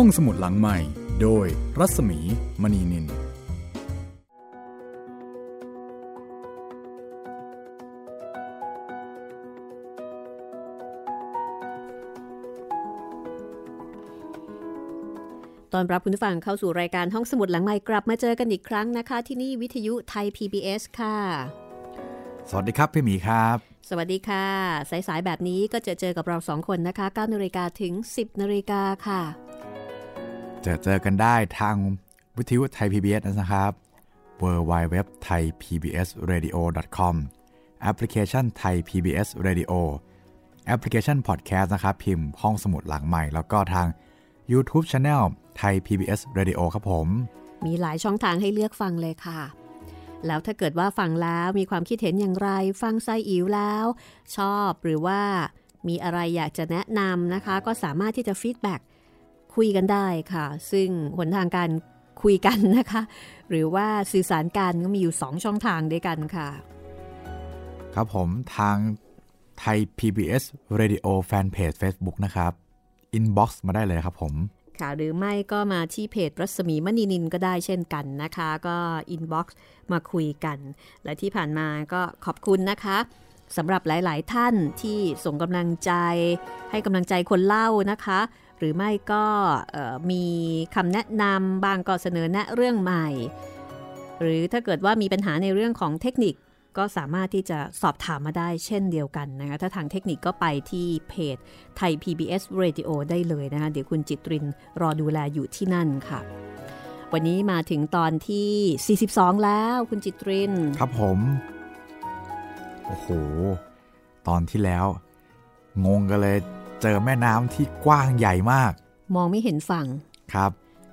ห้องสมุดหลังใหม่ โดยรัศมีมณีนิน ตอนรับคุณผู้ฟังเข้าสู่รายการห้องสมุดหลังใหม่กลับมาเจอกันอีกครั้งนะคะ ที่นี่วิทยุไทย PBS ค่ะ สวัสดีครับพี่หมีครับ สวัสดีค่ะ สายๆ แบบนี้ก็จะเจอกับเราสองคนนะคะ9นาฬิกาถึง 10นาฬิกาค่ะเจอเจอกันได้ทางวิทยุไทย PBS นะครับ w w w t h a i PBS Radio com แอปพลิเคชันไทย PBS Radio แอปพลิเคชัน Podcast นะครับ พิมพ์ห้องสมุดหลังใหม่ แล้วก็ทาง YouTube Channel ไทย PBS Radio ครับผม มีหลายช่องทางให้เลือกฟังเลยค่ะ แล้วถ้าเกิดว่าฟังแล้วมีความคิดเห็นอย่างไร ฟังไซอิ๋วแล้ว ชอบหรือว่ามีอะไรอยากจะแนะนำนะคะ ก็สามารถที่จะ feedback คุยกันได้ค่ะ ซึ่งหนทางการคุยกันนะคะ หรือว่าสื่อสารกันก็มีอยู่ 2 ช่องทางด้วยกันค่ะ ครับผมทางไทย PBS Radio Fanpage Facebook นะครับ Inbox มาได้เลยครับผมค่ะหรือไม่ก็มาที่เพจรัศมีมณีนิลก็ได้เช่นกันนะคะ ก็ inboxมาคุยกัน และที่ผ่านมาก็ขอบคุณนะคะสำหรับหลาย ๆ ท่านที่ส่งกำลังใจ ให้กำลังใจคนเล่านะคะ หรือไม่ก็มีคำแนะนำบางก็เสนอแนะเรื่องใหม่ หรือถ้าเกิดว่ามีปัญหาในเรื่องของเทคนิคก็สามารถที่จะสอบถามมาได้เช่นเดียวกันนะคะ ถ้าทางเทคนิคก็ไปที่เพจไทย PBS Radio ได้เลยนะคะ เดี๋ยวคุณจิตรินรอดูแลอยู่ที่นั่นค่ะ วันนี้มาถึงตอนที่ 42 แล้วคุณจิตริน ครับผม โอ้โห ตอนที่แล้ว งงกันเลย เจอแม่น้ำที่กว้างใหญ่มาก มองไม่เห็นฝั่งครับ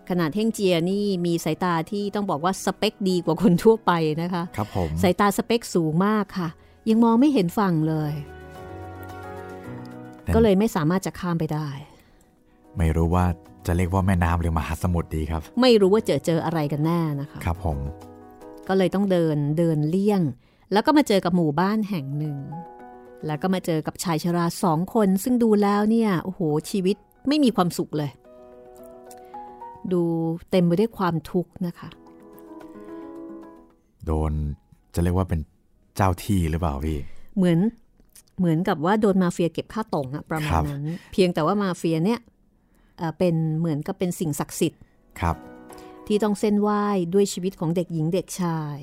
ขนาดเท่งเจียนี่มีสายตาที่ต้องบอกว่าสเปคดีกว่าคนทั่วไปนะคะ ครับผมสายตาสเปคสูงมากค่ะ ยังมองไม่เห็นฝั่งเลยแต่ก็เลยไม่สามารถจะข้ามไปได้ ไม่รู้ว่าจะเรียกว่าแม่น้ำหรือมหาสมุทรดีครับ ไม่รู้ว่าเจอเจออะไรกันแน่นะคะ ครับผม ก็เลยต้องเดินเดินเลี่ยง แล้วก็มาเจอกับหมู่บ้านแห่งหนึ่ง แล้วก็มาเจอกับชายชราสองคน ซึ่งดูแล้วเนี่ยโอ้โหชีวิตไม่มีความสุขเลย ดูเต็มไปด้วยความทุกข์นะคะ โดนจะเรียกว่าเป็นเจ้าที่หรือเปล่าพี่ เหมือนเหมือนกับว่าโดนมาเฟียเก็บค่าตงอะประมาครัณบนั้น เพียงแต่ว่ามาเฟียเนี่ยเอ่อเป็นเหมือนกับเป็นสิ่งศักดิ์สิทธิ์ครับ ที่ต้องเส้นไหว้ด้วยชีวิตของเด็กหญิงเด็กชาย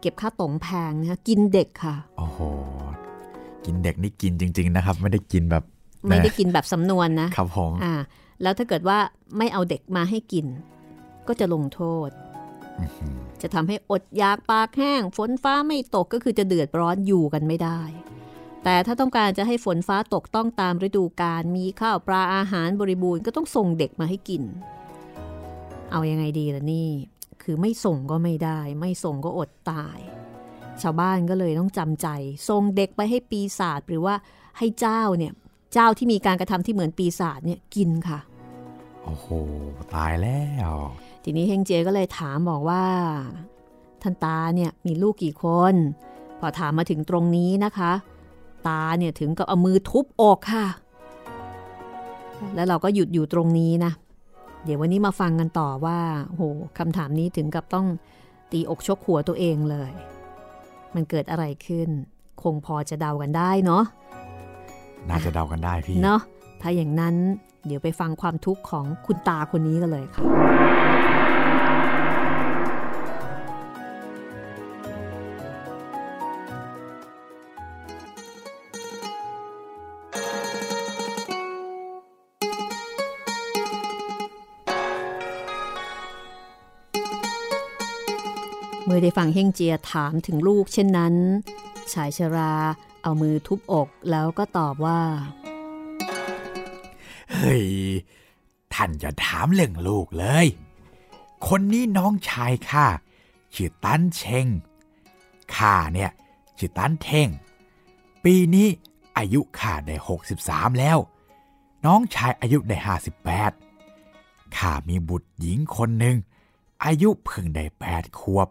เก็บค่าตงแพงนะคะกินเด็กค่ะ โอ้โห กินเด็กนี่กินจริง ๆ นะครับ ไม่ได้กินแบบไม่ได้กินแบบสำนวนนะครับผมอ่าแล้วถ้าเกิดว่าไม่เอาเด็กมาให้กิน ก็จะลงโทษ จะทำให้อดอยากปากแห้ง ฝนฟ้าไม่ตกก็คือจะเดือดร้อนอยู่กันไม่ได้ แต่ถ้าต้องการจะให้ฝนฟ้าตกต้องตามฤดูกาลมีข้าวปลาอาหารบริบูรณ์ก็ต้องส่งเด็กมาให้กิน เอายังไงดีล่ะนี่ คือไม่ส่งก็ไม่ได้ ไม่ส่งก็อดตาย ชาวบ้านก็เลยต้องจำใจส่งเด็กไปให้ปีศาจหรือว่าให้เจ้าเนี่ยเจ้าที่มีการกระทำที่เหมือนปีศาจเนี่ยกินค่ะ โอ้โห ตายแล้ว ทีนี้เฮงเจยก็เลยถามบอกว่า ท่านตาเนี่ยมีลูกกี่คน พอถามมาถึงตรงนี้นะคะ ตาเนี่ยถึงกับเอามือทุบอกค่ะ แล้วเราก็หยุดอยู่ตรงนี้นะ เดี๋ยววันนี้มาฟังกันต่อว่าโหคำถามนี้ถึงกับต้องตีอกชกหัวตัวเองเลย มันเกิดอะไรขึ้น คงพอจะเดากันได้เนาะน่าจะเดากันได้พี่เนาะถ้าอย่างนั้นเดี๋ยวไปฟังความทุกข์ของคุณตาคนนี้กันเลยค่ะ ได้ฟังเฮงเจียถามถึงลูกเช่นนั้น ชายชราเอามือทุบอกแล้วก็ตอบว่า เฮ้ย ท่านจะถามเรื่องลูกเลย คนนี้น้องชายข้าชื่อตันเชงข้าเนี่ยชื่อตันเทงปีนี้อายุข้าได้ 63 แล้ว น้องชายอายุได้ 58ข้ามีบุตรหญิงคนหนึ่งอายุเพิ่งได้8ขวบ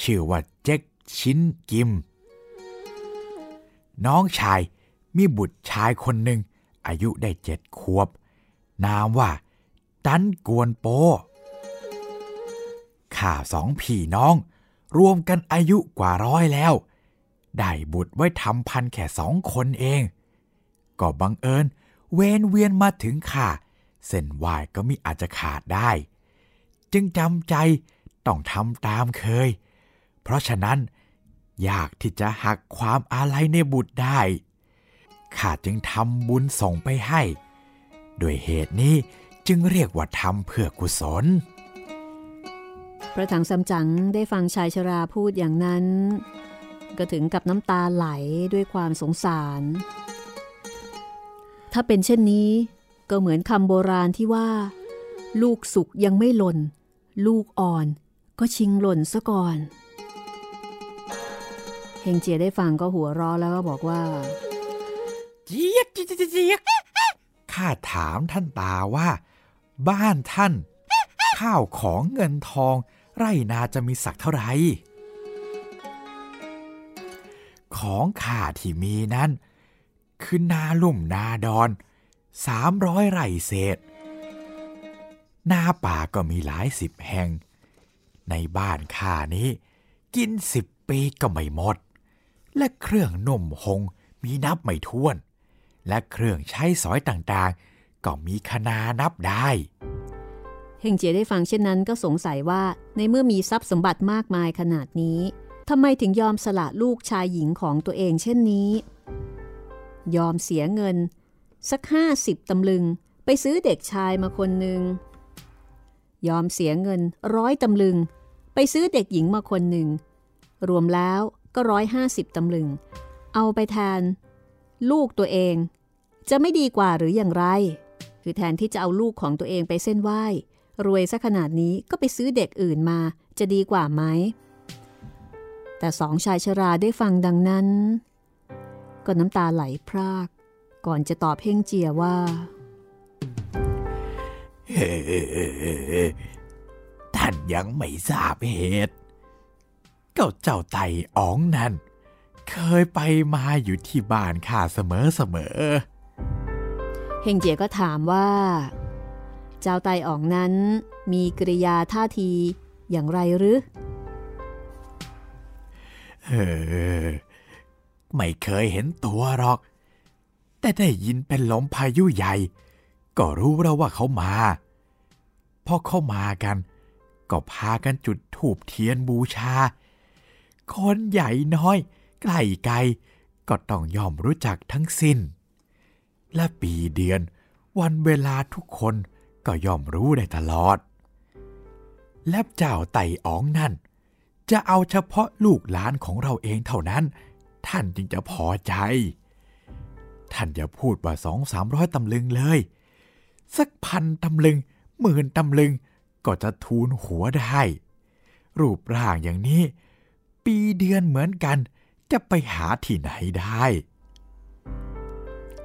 ชื่อว่าเจ็กชินกิม น้องชายมีบุตรชายคนหนึ่ง อายุได้เจ็ดขวบ นามว่าดันกวนโป ข้าสองพี่น้อง รวมกันอายุกว่าร้อยแล้ว ได้บุตรไว้ทำพันแค่สองคนเอง ก็บังเอิญเวนเวียนมาถึงข้าเส้นวายก็มิอาจจะขาดได้ จึงจำใจต้องทำตามเคย ราะฉะนั้นยากที่จะหักความอาลัยในบุตรได้ข้าจึงทำบุญส่งไปให้ ด้วยเหตุนี้จึงเรียกว่าทำเพื่อกุศล พระถังซัมจั๋งได้ฟังชายชราพูดอย่างนั้น ก็ถึงกับน้ำตาไหลด้วยความสงสาร ถ้าเป็นเช่นนี้ ก็เหมือนคำโบราณที่ว่า ลูกสุกยังไม่หล่น ลูกอ่อนก็ชิงหล่นซะก่อน เฮงเจียได้ฟังก็หัวเร้อแล้วก็บอกว่าเจี๊ยกเจี๊ยกเจี๊ยกข้าถามท่านตาว่า บ้านท่าน ข้าวของเงินทอง ไรนาจะมีสักเท่าไหร่ของข้าที่มีนั้นคือนาลุ่มนาดอนสามร้อยไร่เศษ นาป่าก็มีหลายสิบแห่ง ในบ้านข้านี้ กินสิบปีก็ไม่หมด และเครื่องนุ่มหงมีนับไม่ถ้วน และเครื่องใช้สอยต่างๆ ก็มีคนานับได้ เฮงเจียได้ฟังเช่นนั้นก็สงสัยว่าในเมื่อมีทรัพย์สมบัติมากมายขนาดนี้ทำไมถึงยอมสละลูกชายหญิงของตัวเองเช่นนี้ ยอมเสียเงิน สักห้าสิบตำลึง ไปซื้อเด็กชายมาคนหนึ่ง ยอมเสียเงินร้อยตำลึง ไปซื้อเด็กหญิงมาคนหนึ่ง รวมแล้ว ก็ร้อยห้าสิบตำลึง เอาไปแทน ลูกตัวเอง จะไม่ดีกว่าหรืออย่างไร คือแทนที่จะเอาลูกของตัวเองไปเส้นไหว้ รวยซะขนาดนี้ก็ไปซื้อเด็กอื่นมาจะดีกว่าไหม แต่สองชายชราได้ฟังดังนั้น ก็น้ำตาไหลพราก ก่อนจะตอบเพ่งเจียว่าเฮ้ท่านยังไม่ทราบเหตุ ก็เจ้าไต่อ๋องนั่น เคยไปมาอยู่ที่บ้านข้าเสมอเสมอเฮงเจียก็ถามว่า เจ้าไตอ๋องนั้นมีกริยาท่าทีอย่างไรหรือเออไม่เคยเห็นตัวหรอก แต่ได้ยินเป็นลมพายุใหญ่ ก็รู้แล้วว่าเขามา พอเข้ามากัน ก็พากันจุดธูปเทียนบูชา คนใหญ่น้อย ใกล้ไกล ก็ต้องยอมรู้จักทั้งสิ้น และปีเดือน วันเวลาทุกคนก็ย่อมรู้ได้ตลอด และเจ้าไต่อ๋องนั่น จะเอาเฉพาะลูกหลานของเราเองเท่านั้น ท่านจึงจะพอใจ ท่านอย่าพูดว่าสองสามร้อยตำลึงเลย สักพันตำลึงหมื่นตำลึงก็จะทูลหัวได้ รูปร่างอย่างนี้ ปีเดือนเหมือนกัน จะไปหาที่ไหนได้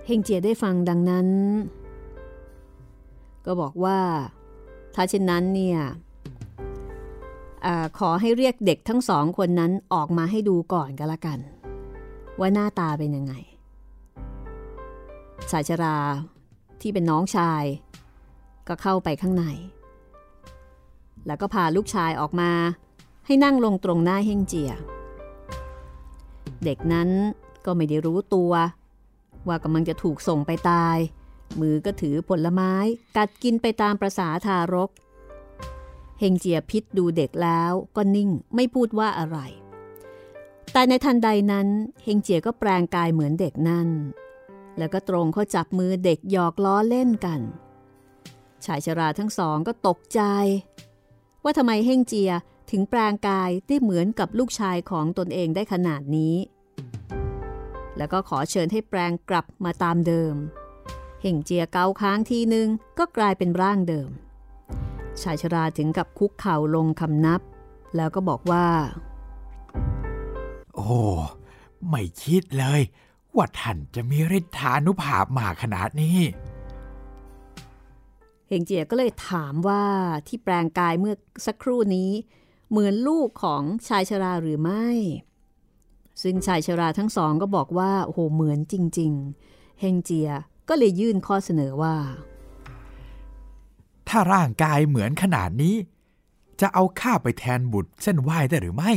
เฮงเจียได้ฟังดังนั้น ก็บอกว่า ถ้าเช่นนั้นเนี่ยอขอให้เรียกเด็กทั้งสองคนนั้นออกมาให้ดูก่อนก็แล้วกัน ว่าหน้าตาเป็นยังไงชายชราที่เป็นน้องชาย ก็เข้าไปข้างใน แล้วก็พาลูกชายออกมา ให้นั่งลงตรงหน้าเฮงเจีย เด็กนั้นก็ไม่ได้รู้ตัว ว่ากำลังจะถูกส่งไปตาย มือก็ถือผลไม้กัดกินไปตามประษาทารก เฮงเจียพิษดูเด็กแล้วก็นิ่งไม่พูดว่าอะไร แต่ในทันใดนั้นเฮงเจียก็แปลงกายเหมือนเด็กนั่น แล้วก็ตรงเข้าจับมือเด็กหยอกล้อเล่นกันชายชราทั้งสองก็ตกใจ ว่าทำไมเฮงเจีย ถึงแปลงกายได้เหมือนกับลูกชายของตนเองได้ขนาดนี้ แล้วก็ขอเชิญให้แปลงกลับมาตามเดิมเฮงเจียเกาค้างทีนึงก็กลายเป็นร่างเดิม ชายชราถึงกับคุกเข่าลงคำนับ แล้วก็บอกว่า โอ้ ไม่คิดเลย ว่าท่านจะมีฤทธานุภาพมากขนาดนี้เฮงเจียก็เลยถามว่าที่แปลงกายเมื่อสักครู่นี้ เหมือนลูกของชายชราหรือไม่ ซึ่งชายชราทั้งสองก็บอกว่าโอ้โหเหมือนจริง ๆ เฮงเจียก็เลยยื่นข้อเสนอว่า ถ้าร่างกายเหมือนขนาดนี้ จะเอาข้าไปแทนบุตรเส้นไหว้ได้หรือไม่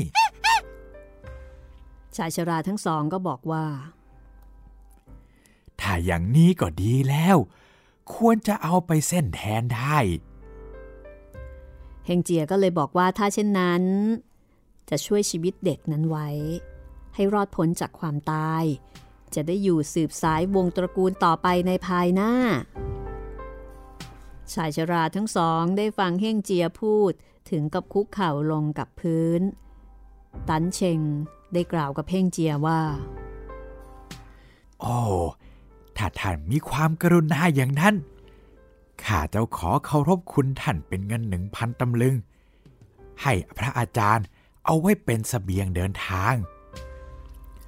ชายชราทั้งสองก็บอกว่า ถ้าอย่างนี้ก็ดีแล้ว ควรจะเอาไปเส้นแทนได้ เฮงเจียก็เลยบอกว่าถ้าเช่นนั้น จะช่วยชีวิตเด็กนั้นไว้ ให้รอดพ้นจากความตาย จะได้อยู่สืบสายวงตระกูลต่อไปในภายหน้า ชายชราทั้งสองได้ฟังเฮงเจียพูดถึงกับคุกเข่าลงกับพื้น ตันเชงได้กล่าวกับเฮงเจียว่า โอ้ ถ้าท่านมีความกรุณาอย่างนั้น ข้าจะขอเคารพคุณท่านเป็นเงินหนึ่งพันตำลึง ให้พระอาจารย์เอาไว้เป็นสเสบียงเดินทาง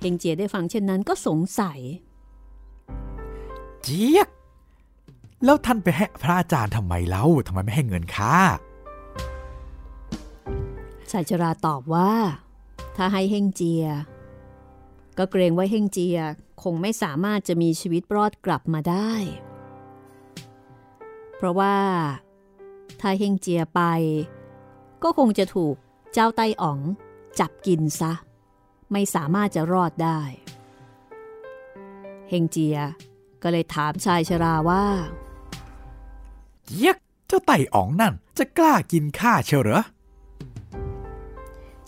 เฮงเจียได้ฟังเช่นนั้นก็สงสัย เจี๊ยก แล้วท่านไปให้พระอาจารย์ทำไมเล่าทำไมไม่ให้เงินข้าชายชราตอบว่า ถ้าให้เฮงเจีย ก็เกรงว่าเฮงเจียคงไม่สามารถจะมีชีวิตรอดกลับมาได้ เพราะว่าถ้าเฮงเจียไป ก็คงจะถูกเจ้าไต้อ๋องจับกินซะ ไม่สามารถจะรอดได้ เฮงเจียก็เลยถามชายชราว่าเจี๊ยกเจ้าไต่อ๋องนั่นจะกล้ากินข้าเชียวเหรอ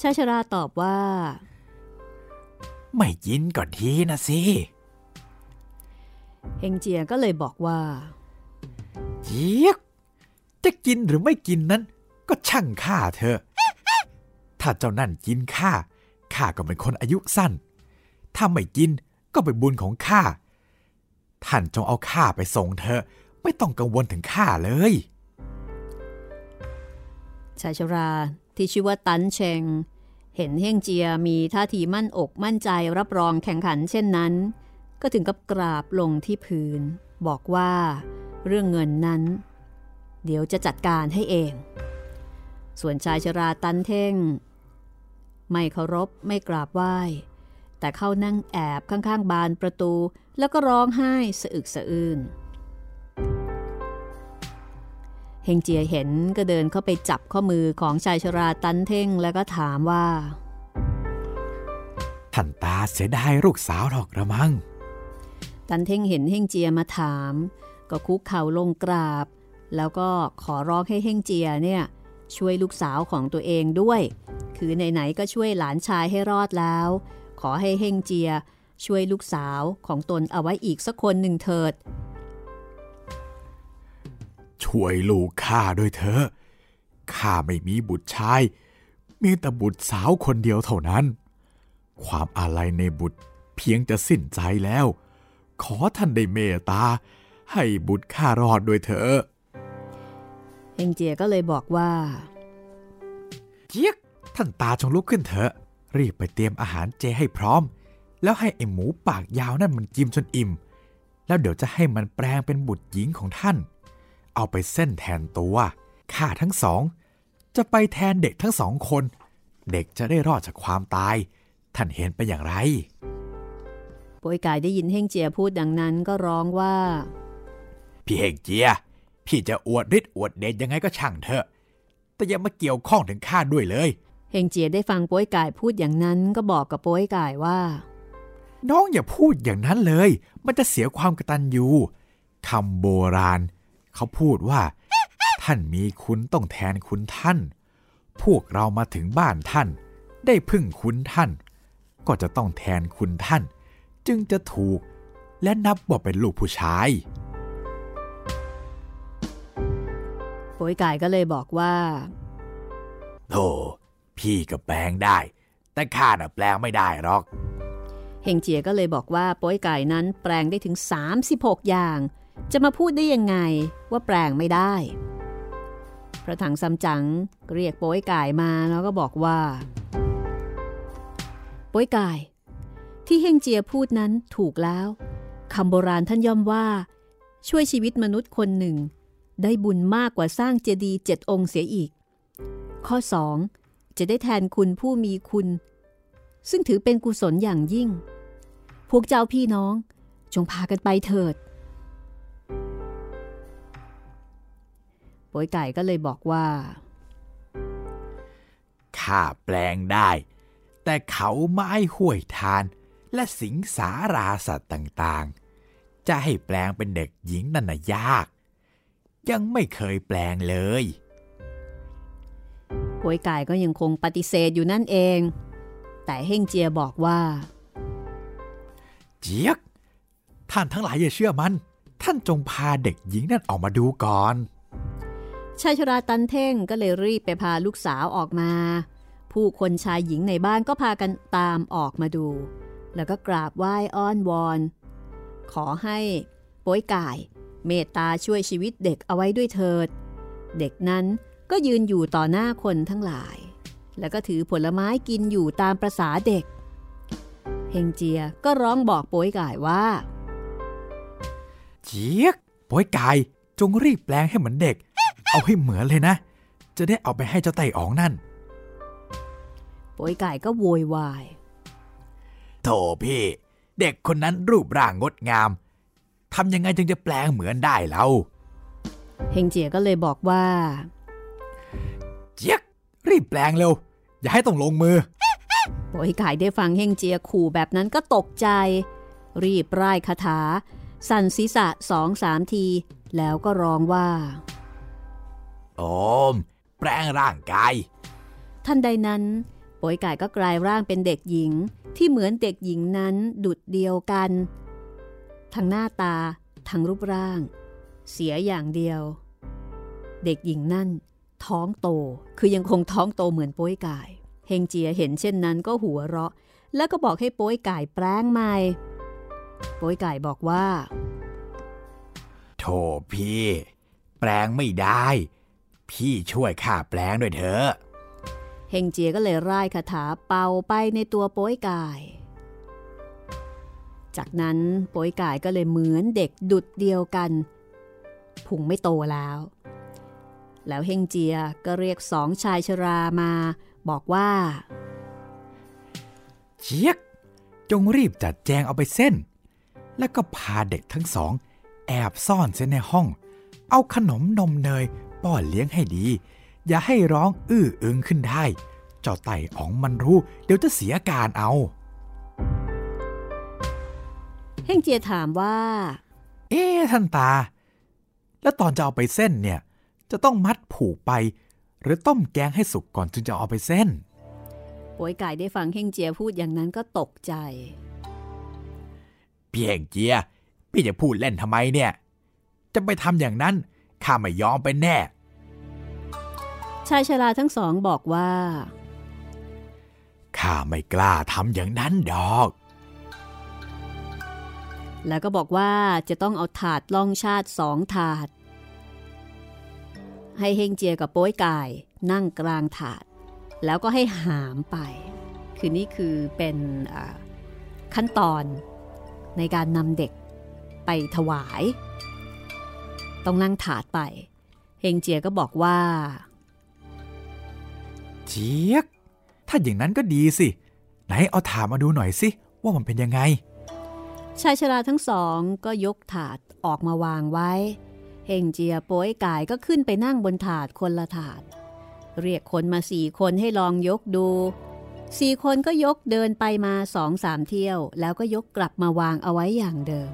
ชายชราตอบว่า ไม่กินก่อนทีนะสิ เฮงเจียก็เลยบอกว่า เจี๊ยกจะกินหรือไม่กินนั้น ก็ช่างข้าเถอถ้าเจ้านั่นกินข้าข้าก็เป็นคนอายุสั้น ถ้าไม่กินก็เป็นบุญของข้า ท่านจงเอาข้าไปส่งเถอไม่ต้องกังวลถึงข้าเลย ชายชราที่ชื่อว่าตันเชง เห็นเฮงเจียมีท่าทีมั่นอกมั่นใจรับรองแข่งขันเช่นนั้น ก็ถึงกับกราบลงที่พื้น บอกว่า เรื่องเงินนั้น เดี๋ยวจะจัดการให้เอง ส่วนชายชราตันเท่ง ไม่เคารพไม่กราบไหว้ แต่เข้านั่งแอบข้างๆ บานประตู แล้วก็ร้องไห้สะอึกสะอื้นเฮงเจียเห็นก็เดินเข้าไปจับข้อมือของชายชราตันเท่งแล้วก็ถามว่าท่านตาเสียดายลูกสาวหรอกระมัง ตันเท่งเห็นเฮงเจียมาถาม ก็คุกเข่าลงกราบ แล้วก็ขอร้องให้เฮงเจียเนี่ยช่วยลูกสาวของตัวเองด้วย คือไหนๆก็ช่วยหลานชายให้รอดแล้ว ขอให้เฮงเจียช่วยลูกสาวของตนเอาไว้อีกสักคนหนึ่งเถิด ช่วยลูกข้าด้วยเถอะข้าไม่มีบุตรชาย มีแต่บุตรสาวคนเดียวเท่านั้น ความอาลัยในบุตรเพียงจะสิ้นใจแล้ว ขอท่านได้เมตตา ให้บุตรข้ารอดด้วยเถอะเฮงเจียก็เลยบอกว่า เจี๊ยกท่านตาจงลุกขึ้นเถอะ รีบไปเตรียมอาหารเจให้พร้อม แล้วให้ไอ้หมูปากยาวนั่นมันกินจนอิ่ม แล้วเดี๋ยวจะให้มันแปลงเป็นบุตรหญิงของท่าน เอาไปเส้นแทนตัวข้าทั้งสอง จะไปแทนเด็กทั้งสองคน เด็กจะได้รอดจากความตาย ท่านเห็นไปนอย่างไรโปยกายได้ยินเฮงเจียพูดดังนั้นก็ร้องว่า พี่เฮงเจีย พี่จะอวดฤทธิ์อวดเดชยังไงก็ช่างเถอะ แต่อย่ามาเกี่ยวข้องถึงข้าด้วยเลย เฮงเจียได้ฟังโป้ยกายพูดอย่างนั้นก็บอกกับโป้ยกายว่า น้องอย่าพูดอย่างนั้นเลย มันจะเสียความกตัญญูคำโบราณ เขาพูดว่า ท่านมีคุณต้องแทนคุณท่าน พวกเรามาถึงบ้านท่าน ได้พึ่งคุณท่าน ก็จะต้องแทนคุณท่าน จึงจะถูกและนับว่าเป็นลูกผู้ชาย โป้ยกายก็เลยบอกว่าโธ่พี่ก็แปลงได้ แต่ข้าน่ะแปลงไม่ได้หรอก เฮงเจียก็เลยบอกว่าโป้ยไก่นั้นแปลงได้ถึง 36 อย่าง จะมาพูดได้ยังไงว่าแปลงไม่ได้ พระถังซัมจั๋งเรียกโป้ยไก่มาแล้วก็บอกว่าโป้ยไก่ที่เฮงเจียพูดนั้นถูกแล้วคำโบราณท่านย่อมว่า ช่วยชีวิตมนุษย์คนหนึ่ง ได้บุญมากกว่าสร้างเจดีย์เจ็ดองค์เสียอีก ข้อ 2 จะได้แทนคุณผู้มีคุณ ซึ่งถือเป็นกุศลอย่างยิ่ง พวกเจ้าพี่น้อง จงพากันไปเถิดป้ยไก่ก็เลยบอกว่าข้าแปลงได้ แต่เขาไม้ห่วยทาน และสิงสาราสัตว์ต่างๆ จะให้แปลงเป็นเด็กหญิงนั่นน่ะยาก ยังไม่เคยแปลงเลยโป้ยไก่ก็ยังคงปฏิเสธอยู่นั่นเอง แต่เฮงเจียบอกว่า เจี๊ยก ท่านทั้งหลายอย่าเชื่อมัน ท่านจงพาเด็กหญิงนั่นออกมาดูก่อน ชายชราตันเท่งก็เลยรีบไปพาลูกสาวออกมา ผู้คนชายหญิงในบ้านก็พากันตามออกมาดู แล้วก็กราบไหว้อ้อนวอน ขอให้โป้ยก่าย เมตตาช่วยชีวิตเด็กเอาไว้ด้วยเถิด เด็กนั้นก็ยืนอยู่ต่อหน้าคนทั้งหลาย แล้วก็ถือผลไม้กินอยู่ตามประษาเด็ก เฮงเจียก็ร้องบอกโป้ยก่ายว่า เจี๊ยกป่วยกายจงรีบแปลงให้เหมือนเด็ก เอาให้เหมือนเลยนะ จะได้เอาไปให้เจ้าไต่อ๋องนั่นโป้ยก่ายก็โวยวาย โถพี่ เด็กคนนั้นรูปร่างงดงาม ทำยังไงจึงจะแปลงเหมือนได้เราเฮงเจียก็เลยบอกว่า เจี๊ยกรีบแปลงเร็ว อย่าให้ต้องลงมือโป้ยก่ายได้ฟังเฮงเจียขู่แบบนั้นก็ตกใจ รีบร่ายคาถา สั่นศีรษะสองสามที แล้วก็ร้องว่า โอม แปลงร่างกายทันใดนั้นโป้ยก่ายก็กลายร่างเป็นเด็กหญิง ที่เหมือนเด็กหญิงนั้นดุดเดียวกัน ทั้งหน้าตา ทั้งรูปร่าง เสียอย่างเดียว เด็กหญิงนั่น ท้องโตคือยังคงท้องโตเหมือนโป้ยก่ายเฮงเจียเห็นเช่นนั้นก็หัวเราะ แล้วก็บอกให้โป้ยก่ายแปลงใหม่โป้ยก่ายบอกว่าโถพี่ แปลงไม่ได้ พี่ช่วยข้าแปลงด้วยเถอะเฮงเจียก็เลยร่ายคาถาเป่าไปในตัวโป้ยกาย จากนั้นโป้ยกายก็เลยเหมือนเด็กดุดเดียวกัน พุงไม่โตแล้ว แล้วเฮงเจียก็เรียกสองชายชรามา บอกว่า เจี๊ยก จงรีบจัดแจงเอาไปเส้น แล้วก็พาเด็กทั้งสอง แอบซ่อนเส้นในห้อง เอาขนมนมเนยป้อนเลี้ยงให้ดี อย่าให้ร้องอื้ออึงขึ้นได้ เจ้าไต่อ๋องมันรู้ เดี๋ยวจะเสียการเอา เฮงเจียถามว่า เอ๊ะท่านตา แล้วตอนจะเอาไปเส้นเนี่ย จะต้องมัดผูกไป หรือต้มแกงให้สุกก่อนจึงจะเอาไปเส้นโป้ยกายได้ฟังเฮงเจียพูดอย่างนั้นก็ตกใจพี่เฮงเจีย พี่จะพูดเล่นทำไมเนี่ย จะไปทำอย่างนั้นข้าไม่ยอมไปแน่ ชายชราทั้งสองบอกว่าข้าไม่กล้าทำอย่างนั้นดอก แล้วก็บอกว่าจะต้องเอาถาดล่องชาติสองถาด ให้เฮงเจียกับโป้ยกายนั่งกลางถาด แล้วก็ให้หามไป คือนี่คือเป็นขั้นตอนในการนำเด็กไปถวาย ต้องนั่งถาดไป เฮงเจียก็บอกว่า เจี๊ยก ถ้าอย่างนั้นก็ดีสิ ไหนเอาถามมาดูหน่อยสิ ว่ามันเป็นยังไง ชายชราทั้งสองก็ยกถาดออกมาวางไว้ เฮงเจียโป้ยกายก็ขึ้นไปนั่งบนถาดคนละถาด เรียกคนมาสี่คนให้ลองยกดูสี่คนก็ยกเดินไปมาสองสามเที่ยว แล้วก็ยกกลับมาวางเอาไว้อย่างเดิม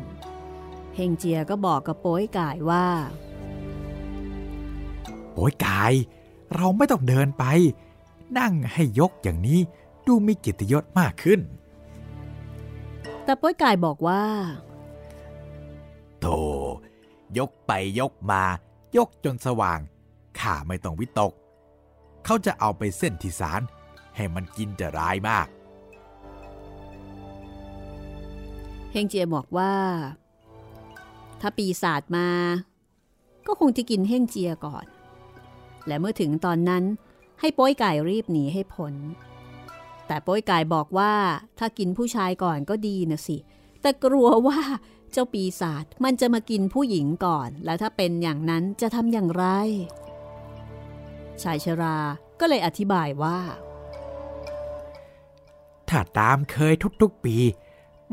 เฮงเจียก็บอกกับโป้ยกายว่าโอ้ยกาย เราไม่ต้องเดินไป นั่งให้ยกอย่างนี้ดูมีกิตยศมากขึ้น แต่โป้ยกายบอกว่า โธ่ยกไปยกมา ยกจนสว่าง ข้าไม่ต้องวิตก เขาจะเอาไปเส้นที่ศาลให้มันกินจะร้ายมาก เฮงเจียบอกว่า ถ้าปีศาจมา ก็คงจะกินเฮงเจียก่อน และเมื่อถึงตอนนั้นให้โป้ยไก่รีบหนีให้พ้น แต่โป้ยไก่บอกว่าถ้ากินผู้ชายก่อนก็ดีนะสิ แต่กลัวว่าเจ้าปีศาจมันจะมากินผู้หญิงก่อน แล้วถ้าเป็นอย่างนั้นจะทำอย่างไร ชายชราก็เลยอธิบายว่า ถ้าตามเคยทุกๆปี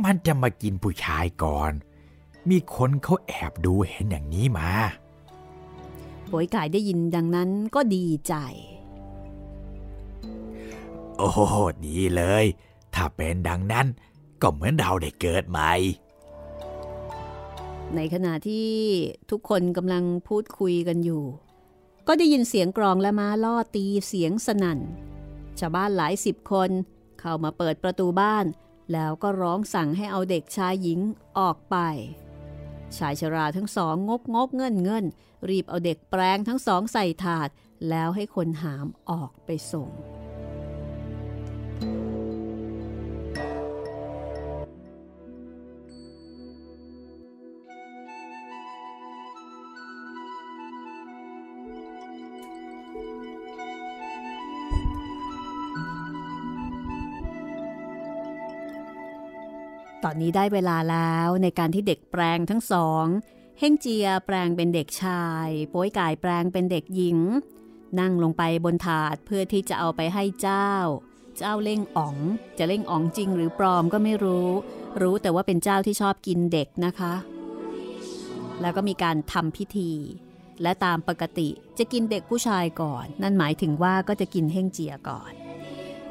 มันจะมากินผู้ชายก่อน มีคนเขาแอบดูเห็นอย่างนี้มาโป๋ยไก่ได้ยินดังนั้นก็ดีใจ โอ้โหดีเลย ถ้าเป็นดังนั้นก็เหมือนเราได้เกิดใหม่ ในขณะที่ทุกคนกำลังพูดคุยกันอยู่ ก็ได้ยินเสียงกรองและม้าล่อตีเสียงสนั่น ชาวบ้านหลายสิบคน เข้ามาเปิดประตูบ้าน แล้วก็ร้องสั่งให้เอาเด็กชายหญิงออกไป ชายชราทั้งสองงกงกเงินเงินรีบเอาเด็กแปลงทั้งสองใส่ถาด แล้วให้คนหามออกไปส่ง ตอนนี้ได้เวลาแล้วในการที่เด็กแปลงทั้งสองเฮงเจียแปลงเป็นเด็กชายโป้ยกายแปลงเป็นเด็กหญิง นั่งลงไปบนถาดเพื่อที่จะเอาไปให้เจ้า เจ้าเล่งอ๋อง จะเล่งอ๋องจริงหรือปลอมก็ไม่รู้ รู้แต่ว่าเป็นเจ้าที่ชอบกินเด็กนะคะ แล้วก็มีการทำพิธี และตามปกติจะกินเด็กผู้ชายก่อน นั่นหมายถึงว่าก็จะกินเฮงเจียก่อน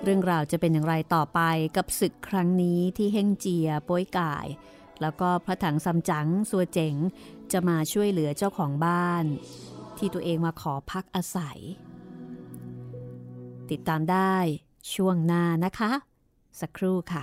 เรื่องราวจะเป็นอย่างไรต่อไปกับศึกครั้งนี้ที่เฮงเจียโป้ยกาย แล้วก็พระถังซัมจั๋งสัวเจ๋งจะมาช่วยเหลือเจ้าของบ้าน ที่ตัวเองมาขอพักอาศัยติดตามได้ ช่วงหน้านะคะ สักครู่ค่ะ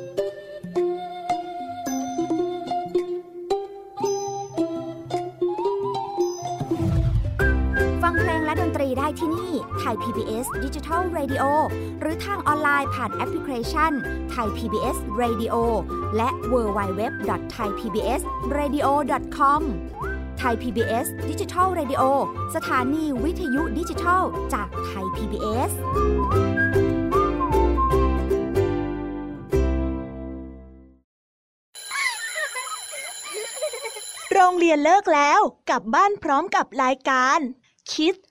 ได้ที่นี่ไทย PBS Digital Radio หรือทางออนไลน์ผ่านแอปพลิเคชันไทย PBS Radio และ w w w t h a i PBS Radio com ไทย PBS Digital Radio สถานีวิทยุดิจิทัลจากไทย PBS โรงเรียนเลิกแล้วกลับบ้านพร้อมกับรายการ Kids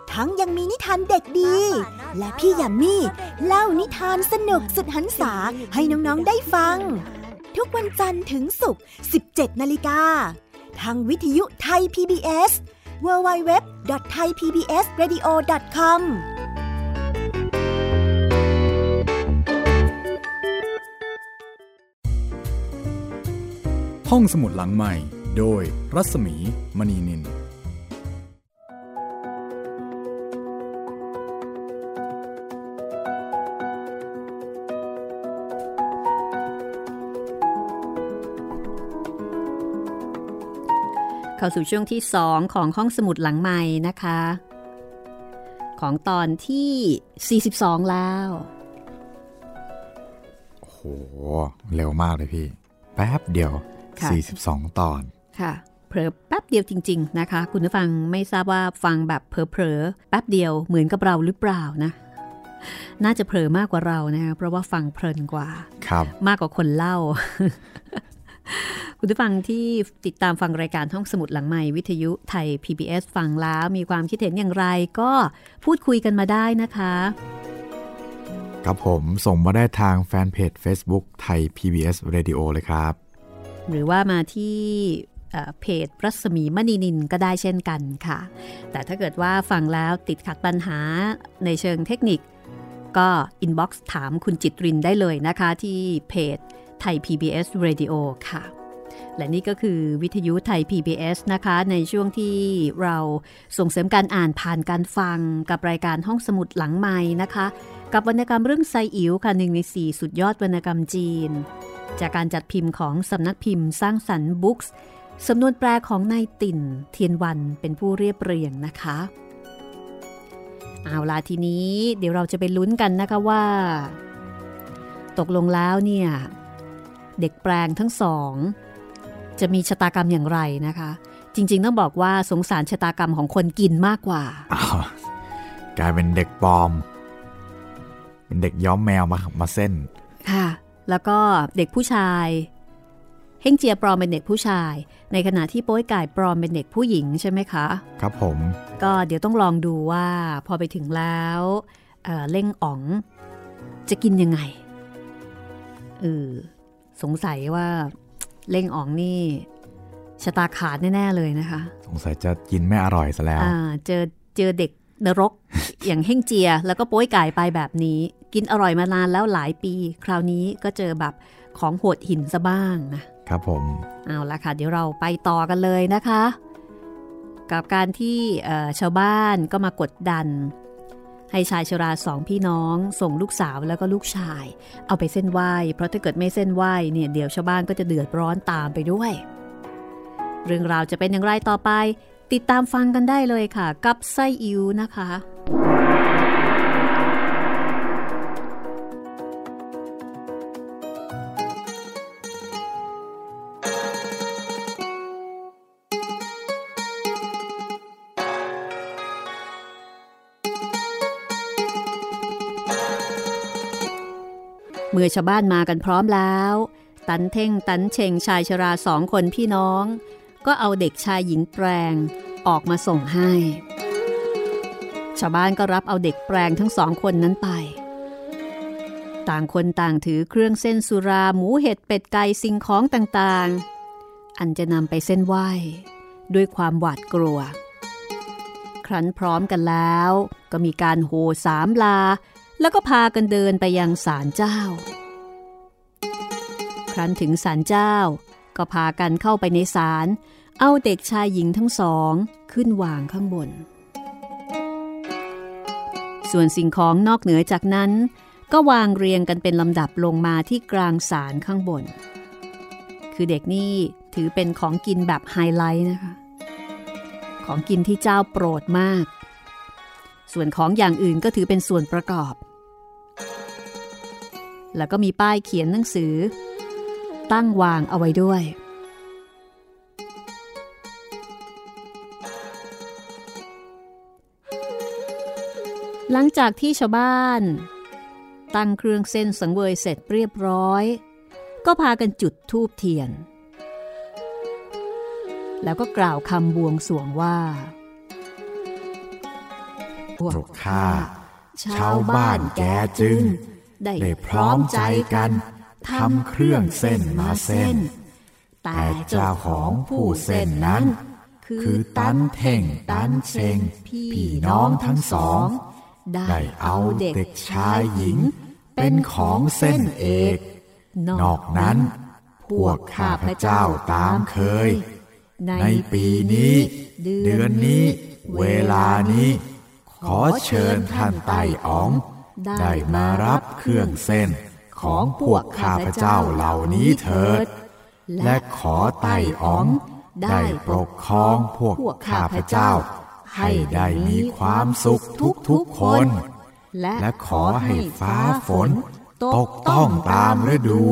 ทั้งยังมีนิทานเด็กดี และพี่ยามีเล่านิทานสนุกสุดหันษาให้น้องๆได้ฟัง ทุกวันจันทร์ถึงศุกร์ 17 นาฬิกา ทางวิทยุไทย PBS www.thaipbsradio.com ห้องสมุดหลังใหม่ โดยรัศมีมณีนิน เข้าสู่ช่วงที่ 2 ของห้องสมุดหลังใหม่นะคะ ของตอนที่ 42 แล้วโอ้โห เร็วมากเลยพี่ แป๊บเดียวค่ะ42 ตอนค่ะเผลอแป๊บเดียวจริง ๆ นะคะ คุณผู้ฟังไม่ทราบว่าฟังแบบเผลอๆแป๊บเดียวเหมือนกับเราหรือเปล่านะ น่าจะเผลอมากกว่าเรานะคะเพราะว่าฟังเพลินกว่าครับมากกว่าคนเล่า คุณผู้ฟังที่ติดตามฟังรายการห้องสมุดหลังใหม่วิทยุไทย PBS ฟังแล้วมีความคิดเห็นอย่างไรก็พูดคุยกันมาได้นะคะครับผมส่งมาได้ทาง fanpage Facebook ไทย PBS Radio เลยครับ หรือว่ามาที่เอ่อเพจรัศมีมณีนิลก็ได้เช่นกันค่ะ แต่ถ้าเกิดว่าฟังแล้วติดขัดปัญหาในเชิงเทคนิค ก็ inbox ถามคุณจิตรินได้เลยนะคะที่เพจ ไทย PBS Radio ค่ะและนี่ก็คือวิทยุไทย PBS นะคะ ในช่วงที่เราส่งเสริมการอ่านผ่านการฟังกับรายการห้องสมุดหลังไม้นะคะ กับวรรณกรรมเรื่องไซอิ๋วค่ะหนึ่งในสี่สุดยอดวรรณกรรมจีน จากการจัดพิมพ์ของสำนักพิมพ์สร้างสรรค์บุ๊กส์สำนวนแปลของนายติ่น เทียนวันเป็นผู้เรียบเรียงนะคะ เอาล่ะทีนี้เดี๋ยวเราจะไปลุ้นกันนะคะว่า ตกลงแล้วเนี่ย เด็กแปลงทั้งสอง จะมีชะตากรรมอย่างไรนะคะ จริง ๆ ต้องบอกว่าสงสารชะตากรรมของคนกินมากกว่าอ้าวกลายเป็นเด็กปลอม เป็นเด็กย้อมแมวมามาเส้น ค่ะ แล้วก็เด็กผู้ชายเฮงเจียปลอมเป็นเด็กผู้ชาย ในขณะที่โป้ยไก่ปลอมเป็นเด็กผู้หญิงใช่ไหมคะ ครับผม ก็เดี๋ยวต้องลองดูว่าพอไปถึงแล้วเอ่อเล่งอ๋องจะกินยังไงเออ สงสัยว่าเล่งอ๋องนี่ชะตาขาดแน่ ๆ เลยนะคะ สงสัยจะกินไม่อร่อยซะแล้วอ่าเจอเจอเด็กนรก อย่างเฮ่งเจีย แล้วก็โป้ยไก่ไปแบบนี้ กินอร่อยมานานแล้วหลายปี คราวนี้ก็เจอแบบของโหดหินซะบ้างนะครับผมเอาละค่ะ เดี๋ยวเราไปต่อกันเลยนะคะ กับการที่เอ่อชาวบ้านก็มากดดัน ให้ชายชราสองพี่น้อง ส่งลูกสาวแล้วก็ลูกชาย เอาไปเส้นไหว้เพราะถ้าเกิดไม่เส้นไหว้เนี่ยเดี๋ยวชาวบ้านก็จะเดือดร้อนตามไปด้วย เรื่องราวจะเป็นอย่างไรต่อไป ติดตามฟังกันได้เลยค่ะ กับไส้อิวนะคะ มื่อชาวบ้านมากันพร้อมแล้ว ตันเท่งตันเชงชายชราสองคนพี่น้อง ก็เอาเด็กชายหญิงแปลงออกมาส่งให้ ชาวบ้านก็รับเอาเด็กแปลงทั้งสองคนนั้นไป ต่างคนต่างถือเครื่องเส้นสุราหมูเห็ดเป็ดไก่สิ่งของต่างๆ อันจะนำไปเส้นไหว้ ด้วยความหวาดกลัว ครั้นพร้อมกันแล้ว ก็มีการโห่สามลา แล้วก็พากันเดินไปยังศาลเจ้า ครั้นถึงศาลเจ้า ก็พากันเข้าไปในศาล เอาเด็กชายหญิงทั้งสองขึ้นวางข้างบน ส่วนสิ่งของนอกเหนือจากนั้น ก็วางเรียงกันเป็นลำดับลงมาที่กลางศาลข้างบน คือเด็กนี่ถือเป็นของกินแบบไฮไลท์นะคะ ของกินที่เจ้าโปรดมาก ส่วนของอย่างอื่นก็ถือเป็นส่วนประกอบ แล้วก็มีป้ายเขียนหนังสือ ตั้งวางเอาไว้ด้วย หลังจากที่ชาวบ้าน ตั้งเครื่องเส้นสังเวยเสร็จเรียบร้อย ก็พากันจุดธูปเทียน แล้วก็กล่าวคำบวงสรวงว่าพวกข้าชาวบ้านแกจึง ได้พร้อมใจกันทำเครื่องเส้นมาเส้น แต่เจ้าของผู้เส้นนั้น คือตันเท่งตันเชงพี่น้องทั้งสอง ได้เอาเด็กชายหญิง เป็นของเส้นเอก นอกนั้น พวกข้าพเจ้าตามเคย ในปีนี้ เดือนนี้ เวลานี้ ขอเชิญท่านไต่อ๋อง ได้มารับเครื่องเส้นของพวกข้าพเจ้าเหล่านี้เถิด และขอไต่อ๋องได้ปกครองพวกข้าพเจ้า ให้ได้มีความสุขทุกๆคน และขอให้ฟ้าฝน ตกต้องตามฤดู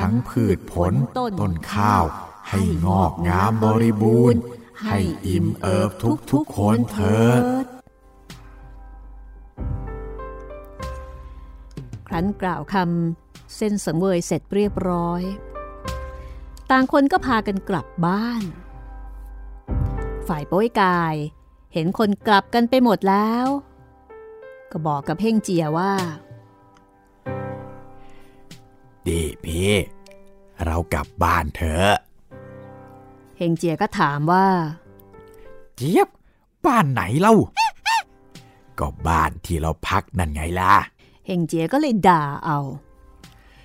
ทั้งพืชผลต้นข้าว ให้งอกงามบริบูรณ์ ให้อิ่มเอิบทุกๆคนเถิด ครั้นกล่าวคำเส้นสังเวยเสร็จเรียบร้อย ต่างคนก็พากันกลับบ้าน ฝ่ายโป้ยกาย เห็นคนกลับกันไปหมดแล้ว ก็บอกกับเพ่งเจียว่าดีพี่เรากลับบ้านเถอะเฮงเจียก็ถามว่า เจี๊ยบ บ้านไหนเล่า ก็บ้านที่เราพักนั่นไงล่ะ เฮงเจียก็เลยด่าเอา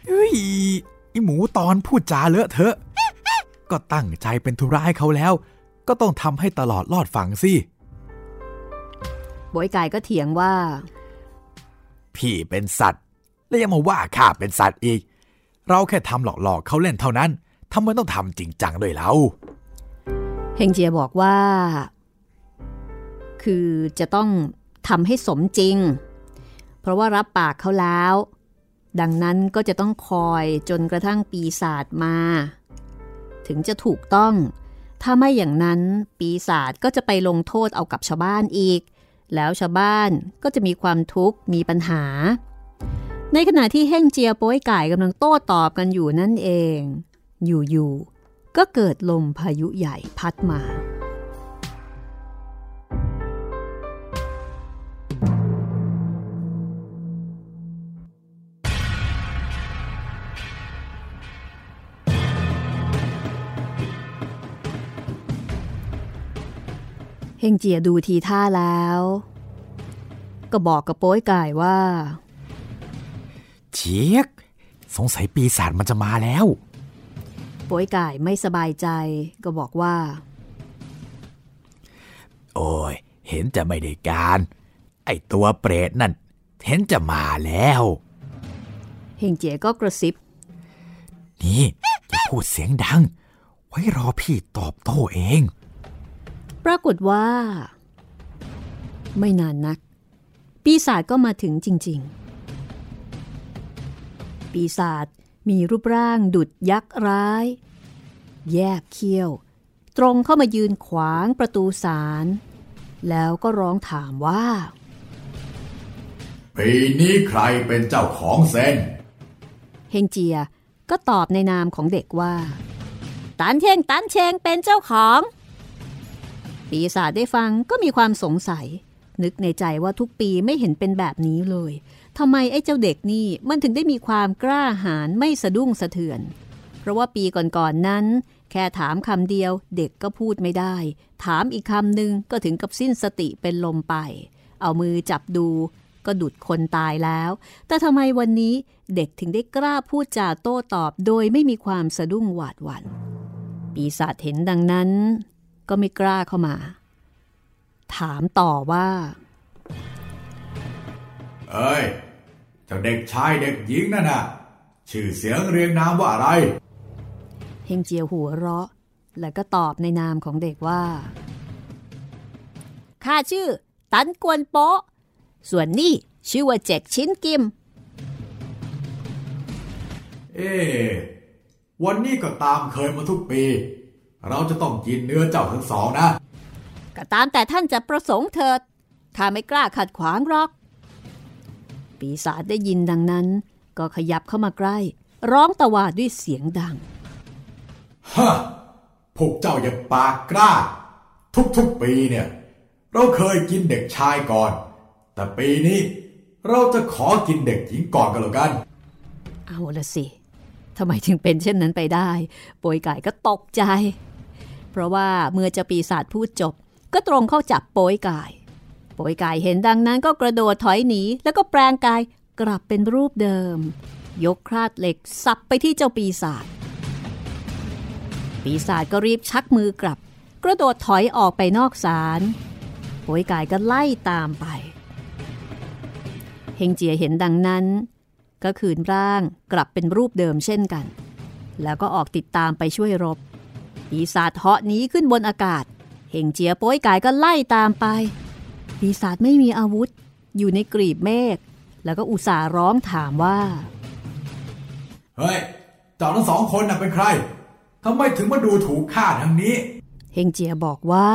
เฮ้ยไอหมูตอนพูดจาเลอะเถอะ ก็ตั้งใจเป็นธุระให้เขาแล้ว ก็ต้องทำให้ตลอดรอดฝั่งสิโบยกายก็เถียงว่า พี่เป็นสัตว์ แล้วยังมาว่าข้าเป็นสัตว์อีก เราแค่ทำหลอกๆเขาเล่นเท่านั้นทำไมต้องทำจริงจังด้วยเราเฮงเจียบอกว่า คือจะต้องทำให้สมจริง เพราะว่ารับปากเขาแล้ว ดังนั้นก็จะต้องคอยจนกระทั่งปีศาจมา ถึงจะถูกต้อง ถ้าไม่อย่างนั้นปีศาจก็จะไปลงโทษเอากับชาวบ้านอีก แล้วชาวบ้านก็จะมีความทุกข์มีปัญหา ในขณะที่เฮ่งเจียโป้ยไก่กำลังโต้ตอบกันอยู่นั่นเอง อยู่ๆก็เกิดลมพายุใหญ่พัดมา เฮงเจียดูทีท่าแล้ว ก็บอกกับโป้ยไก่ว่าเชียก สงสัยปีศาจมันจะมาแล้ว โป้ยไก่ไม่สบายใจก็บอกว่า โอ้ย เห็นจะไม่ได้การ ไอตัวเปรตนั่น เห็นจะมาแล้วเฮงเจียก็กระซิบ นี่อย่าพูดเสียงดัง ไว้รอพี่ตอบโต้เอง ปรากฏว่า ไม่นานนัก ปีศาจก็มาถึงจริง ๆ ปีศาจมีรูปร่างดุดยักษ์ร้าย แยบเขี้ยว ตรงเข้ามายืนขวางประตูศาลแล้วก็ร้องถามว่าปีนี้ใครเป็นเจ้าของเส้นเฮงเจียก็ตอบในนามของเด็กว่า ตันเท่งตันเชงเป็นเจ้าของ ปีศาจได้ฟังก็มีความสงสัย นึกในใจว่าทุกปีไม่เห็นเป็นแบบนี้เลยทำไมไอ้เจ้าเด็กนี่มันถึงได้มีความกล้าหาญไม่สะดุ้งสะเทือน เพราะว่าปีก่อนๆนนั้น แค่ถามคำเดียวเด็กก็พูดไม่ได้ ถามอีกคำหนึ่งก็ถึงกับสิ้นสติเป็นลมไป เอามือจับดูก็ดุดคนตายแล้ว แต่ทำไมวันนี้เด็กถึงได้กล้าพูดจาโต้ตอบโดยไม่มีความสะดุ้งหวาดหวัน่น ปีศาจเห็นดังนั้น ก็ไม่กล้าเข้ามา ถามต่อว่า เอ้ย เจ้าเด็กชายเด็กหญิงนั่นน่ะ ชื่อเสียงเรียงนามว่าอะไร เฮงเจียวหัวเราะ แล้วก็ตอบในนามของเด็กว่าข้าชื่อ ตันกวนโปะส่วนนี่ชื่อว่าเจ็กชิ้นกิม เอ๊ะวันนี้ก็ตามเคยมาทุกปี เราจะต้องกินเนื้อเจ้าทั้งสองนะก็ตามแต่ท่านจะประสงค์เถิดข้าไม่กล้าขัดขวางหรอก ปีศาจได้ยินดังนั้น ก็ขยับเข้ามาใกล้ ร้องตะวาดด้วยเสียงดังฮะพวกเจ้าอย่าปากกล้า ทุกๆปีเนี่ย เราเคยกินเด็กชายก่อน แต่ปีนี้เราจะขอกินเด็กหญิงก่อนกันแล้วกัน เอาละสิทำไมถึงเป็นเช่นนั้นไปได้โปยไก่ก็ตกใจ เพราะว่าเมื่อเจะปีศาจพูดจบ ก็ตรงเข้าจับโปยไก่โปยไก่เห็นดังนั้นก็กระโดดถอยหนี แล้วก็แปลงกายกลับเป็นรูปเดิม ยกคราดเหล็กสับไปที่เจ้าปีศาจ ปีศาจก็รีบชักมือกลับ กระโดดถอยออกไปนอกศาลโปยไก่ก็ไล่ตามไป เฮงเจียเห็นดังนั้น ก็คืนร่างกลับเป็นรูปเดิมเช่นกัน แล้วก็ออกติดตามไปช่วยรบ ปีศาจเหาะหนีขึ้นบนอากาศเฮงเจียโป้ยกายก็ไล่ตามไป ปีศาจไม่มีอาวุธ อยู่ในกรีบเมฆ แล้วก็อุตส่าห์ร้องถามว่า เฮ้ยเจ้าทั้งสองคนน่ะเป็นใครทำไมถึงมาดูถูกข้าทางนี้ เฮงเจียบอกว่า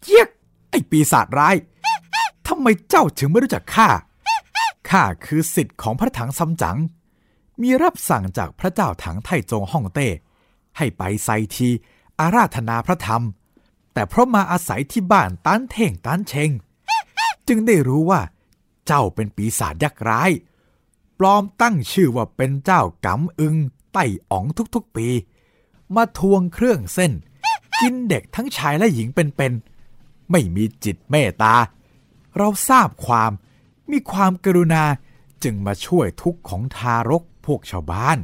เจี๊ยก ไอ้ปีศาจร้ายทำไมเจ้าถึงไม่รู้จักข้า ข้าคือสิทธิ์ของพระถังซัมจั๋ง มีรับสั่งจากพระเจ้าถังไทจงฮ่องเต้ ให้ไปไซทีอาราธนาพระธรรม แต่เพราะมาอาศัยที่บ้านตันเท่งตันเชง จึงได้รู้ว่า เจ้าเป็นปีศาจยักษ์ร้าย ปลอมตั้งชื่อว่าเป็นเจ้ากำอึงไต่อ๋องทุกๆปี มาทวงเครื่องเส้น กินเด็กทั้งชายและหญิงเป็นๆไม่มีจิตเมตตา เราทราบความมีความกรุณาจึงมาช่วยทุกข์ของทารกพวกชาวบ้าน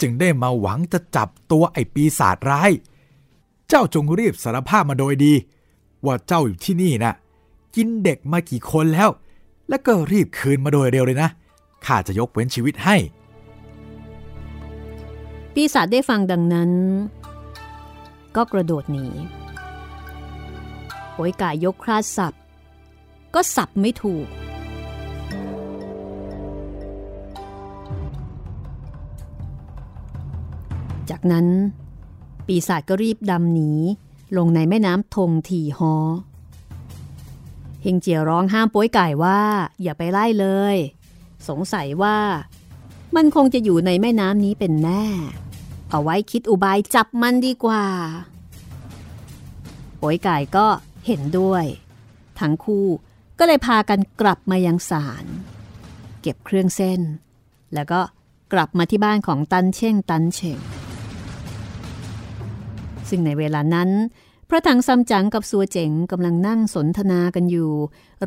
จึงได้มาหวังจะจับตัวไอ้ปีศาจร้าย เจ้าจงรีบสารภาพมาโดยดี ว่าเจ้าอยู่ที่นี่นะกินเด็กมากี่คนแล้ว แล้วก็รีบคืนมาโดยเร็วเลยนะข้าจะยกเว้นชีวิตให้ ปีศาจได้ฟังดังนั้น ก็กระโดดหนีโอยกายยกคราดสับก็สับไม่ถูก จากนั้น ปีศาจก็รีบดำหนี ลงในแม่น้ำทงทีฮอเฮงเจียร้องห้ามป้ยไก่ว่า อย่าไปไล่เลย สงสัยว่า มันคงจะอยู่ในแม่น้ำนี้เป็นแน่ เอาไว้คิดอุบายจับมันดีกว่าป้ยไก่ก็เห็นด้วย ทั้งคู่ก็เลยพากันกลับมายังศาลเก็บเครื่องเส้น แล้วก็กลับมาที่บ้านของตันเช่งตันเชง ซึ่งในเวลานั้น พระถังซัมจั๋งกับซัวเจ๋งกำลังนั่งสนทนากันอยู่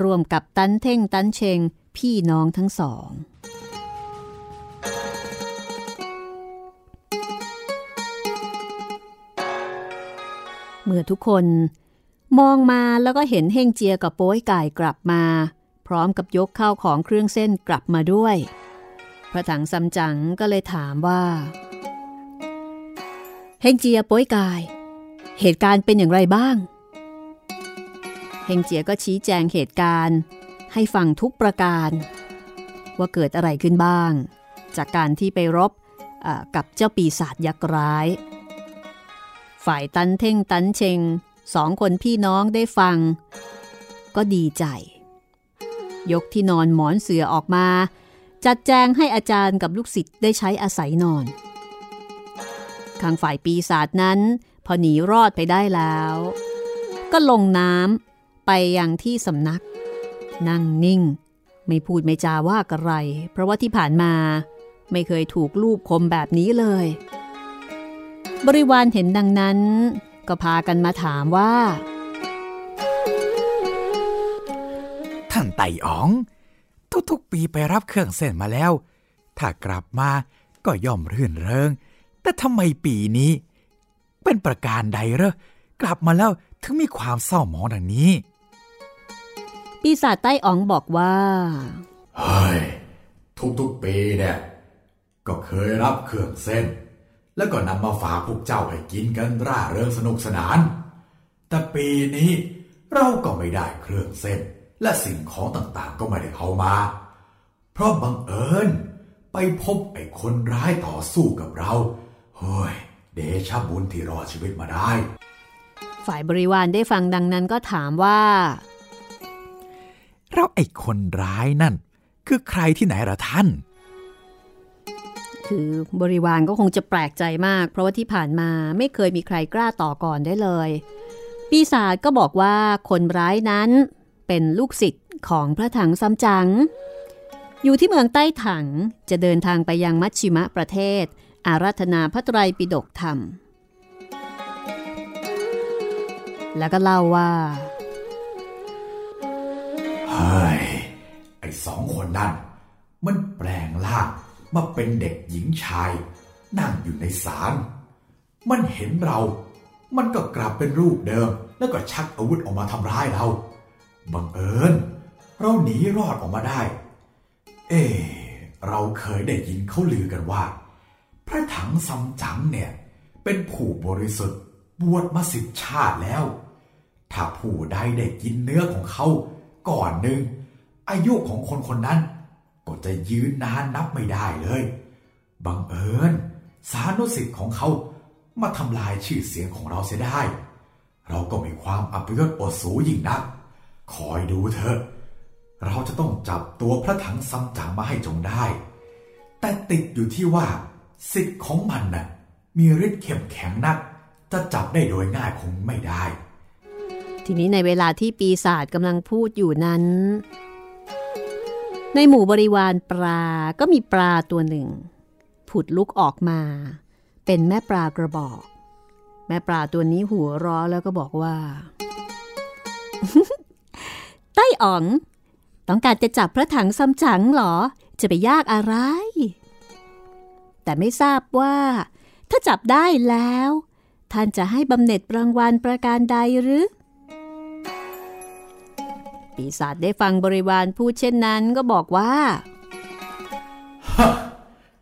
รวมกับตันเท่งตันเชง พี่น้องทั้งสอง เมื่อทุกคนมองมาแล้วก็เห็นเฮงเจียกับโป้ยไก่กลับมา พร้อมกับยกข้าวของเครื่องเส้นกลับมาด้วย พระถังซัมจั๋งก็เลยถามว่า เฮงเจียโป้ยไก่ เหตุการณ์เป็นอย่างไรบ้าง เฮงเจียก็ชี้แจงเหตุการณ์ให้ฟังทุกประการ ว่าเกิดอะไรขึ้นบ้าง จากการที่ไปรบกับเจ้าปีศาจยักษ์ร้าย ฝ่ายตันเท่งตันเชงสองคนพี่น้องได้ฟัง ก็ดีใจ ยกที่นอนหมอนเสือออกมา จัดแจงให้อาจารย์กับลูกศิษย์ได้ใช้อาศัยนอนข้างฝ่ายปีศาจนั้น พอหนีรอดไปได้แล้ว ก็ลงน้ำไปยังที่สำนัก นั่งนิ่ง ไม่พูดไม่จาว่าอะไร เพราะว่าที่ผ่านมาไม่เคยถูกลูกคมแบบนี้เลย บริวารเห็นดังนั้น ก็พากันมาถามว่า ท่านไต่อ๋อง ทุกๆปีไปรับเครื่องเส้นมาแล้ว ถ้ากลับมาก็ย่อมรื่นเริง แต่ทำไมปีนี้ เป็นประการใดเหรอกลับมาแล้วถึงมีความเศร้าหมองดังนี้ ปีศาจใต้อ๋องบอกว่า เฮ้ย ทุกๆปีเนี่ย ก็เคยรับเครื่องเส้น แล้วก็นำมาฝากพวกเจ้าให้กินกันร่าเริงสนุกสนาน แต่ปีนี้เราก็ไม่ได้เครื่องเส้น และสิ่งของต่างๆก็ไม่ได้เอามา เพราะบังเอิญไปพบไอ้คนร้ายต่อสู้กับเรา เฮ้ย เดชะบุญที่รอดชีวิตมาได้ ฝ่ายบริวารได้ฟังดังนั้นก็ถามว่าแล้วไอ้คนร้ายนั่น คือใครที่ไหนล่ะท่านคืคือบริวารก็คงจะแปลกใจมาก เพราะว่าที่ผ่านมาไม่เคยมีใครกล้าต่อก่อนได้เลย ปีศาจก็บอกว่าคนร้ายนั้นเป็นลูกศิษย์ของพระถังซัมจั๋งอยู่ที่เมืองใต้ถังจะเดินทางไปยังมัชชิมะประเทศ อาราธนาพระไตรปิฎกธรรม แล้วก็เล่าว่าเฮ้ยไอ้สองคนนั่นมันแปลงร่างมาเป็นเด็กหญิงชาย นั่งอยู่ในศาลมันเห็นเรา มันก็กลับเป็นรูปเดิม แล้วก็ชักอาวุธออกมาทำร้ายเรา บังเอิญ เราหนีรอดออกมาได้ เอ เราเคยได้ยินเขาลือกันว่า พระถังซัมจั๋งเนี่ย เป็นผู้บริสุทธิ์บวชมาสิบชาติแล้ว ถ้าผู้ใดได้กินเนื้อของเขาก่อนหนึ่ง อายุของคนคนนั้น ก็จะยืนนานนับไม่ได้เลย บังเอิญ สานุสิทธิ์ของเขามาทำลายชื่อเสียงของเราเสียได้ เราก็มีความอัปยศอดสูยิ่งนัก คอยดูเถอะ เราจะต้องจับตัวพระถังซัมจั๋งมาให้จงได้ แต่ติดอยู่ที่ว่า สิทธิ์ของมันน่ะมีฤทธิ์เข้มแข็งนัก จะจับได้โดยง่ายคงไม่ได้ ทีนี้ในเวลาที่ปีศาจกำลังพูดอยู่นั้น ในหมู่บริวารปลาก็มีปลาตัวหนึ่ง ผุดลุกออกมา เป็นแม่ปลากระบอก แม่ปลาตัวนี้หัวร้อแล้วก็บอกว่าไต้อ๋อง ต้องการจะจับพระถังซัมจั๋งหรอ จะไปยากอะไร แต่ไม่ทราบว่า ถ้าจับได้แล้ว ท่านจะให้บำเหน็จรางวัลประการใดหรือ ปีศาจได้ฟังบริวารพูดเช่นนั้นก็บอกว่า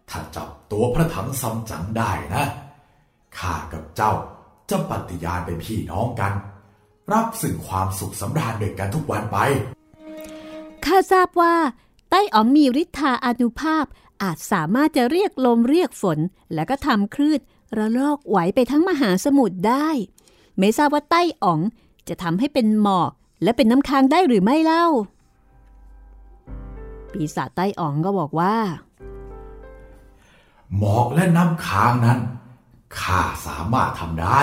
ถ้าจับตัวพระถังซัมจั๋งได้นะข้ากับเจ้าจะปฏิญาณเป็นพี่น้องกัน รับซึ่งความสุขสำราญด้วยกันทุกวันไปข้าทราบว่าไต้อ๋องมีฤทธาอานุภาพ อาจสามารถจะเรียกลมเรียกฝน แล้วก็ทำคลื่นระลอกไหวไปทั้งมหาสมุทรได้ ไม่ทราบว่าไต้อ๋องจะทำให้เป็นหมอกและเป็นน้ำค้างได้หรือไม่เล่า ปีศาจไต้อ๋องก็บอกว่า หมอกและน้ำค้างนั้นข้าสามารถทำได้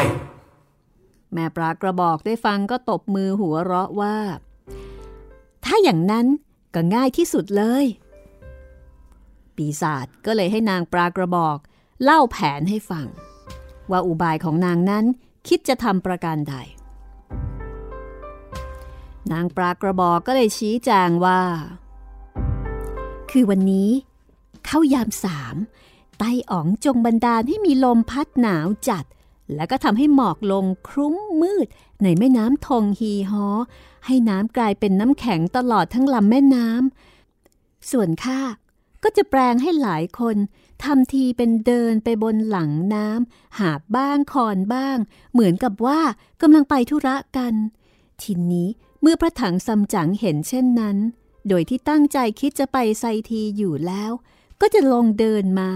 แม่ปลากระบอกได้ฟังก็ตบมือหัวเราะว่า ถ้าอย่างนั้นก็ง่ายที่สุดเลย ปีศาจก็เลยให้นางปลากระบอก เล่าแผนให้ฟัง ว่าอุบายของนางนั้นคิดจะทำประการใด นางปลากระบอกก็เลยชี้แจงว่า คือวันนี้เข้ายามสามไต้อ๋องจงบันดาลให้มีลมพัดหนาวจัด แล้วก็ทำให้หมอกลงคลุ้มมืด ในแม่น้ำทงฮีฮอ ให้น้ำกลายเป็นน้ำแข็งตลอดทั้งลำแม่น้ำส่วนข้า ก็จะแปลงให้หลายคนทำทีเป็นเดินไปบนหลังน้ำหาบบ้างคอนบ้าง เหมือนกับว่ากำลังไปธุระกัน ทีนี้เมื่อพระถังซัมจั๋งเห็นเช่นนั้น โดยที่ตั้งใจคิดจะไปไซทีอยู่แล้ว ก็จะลงเดินมา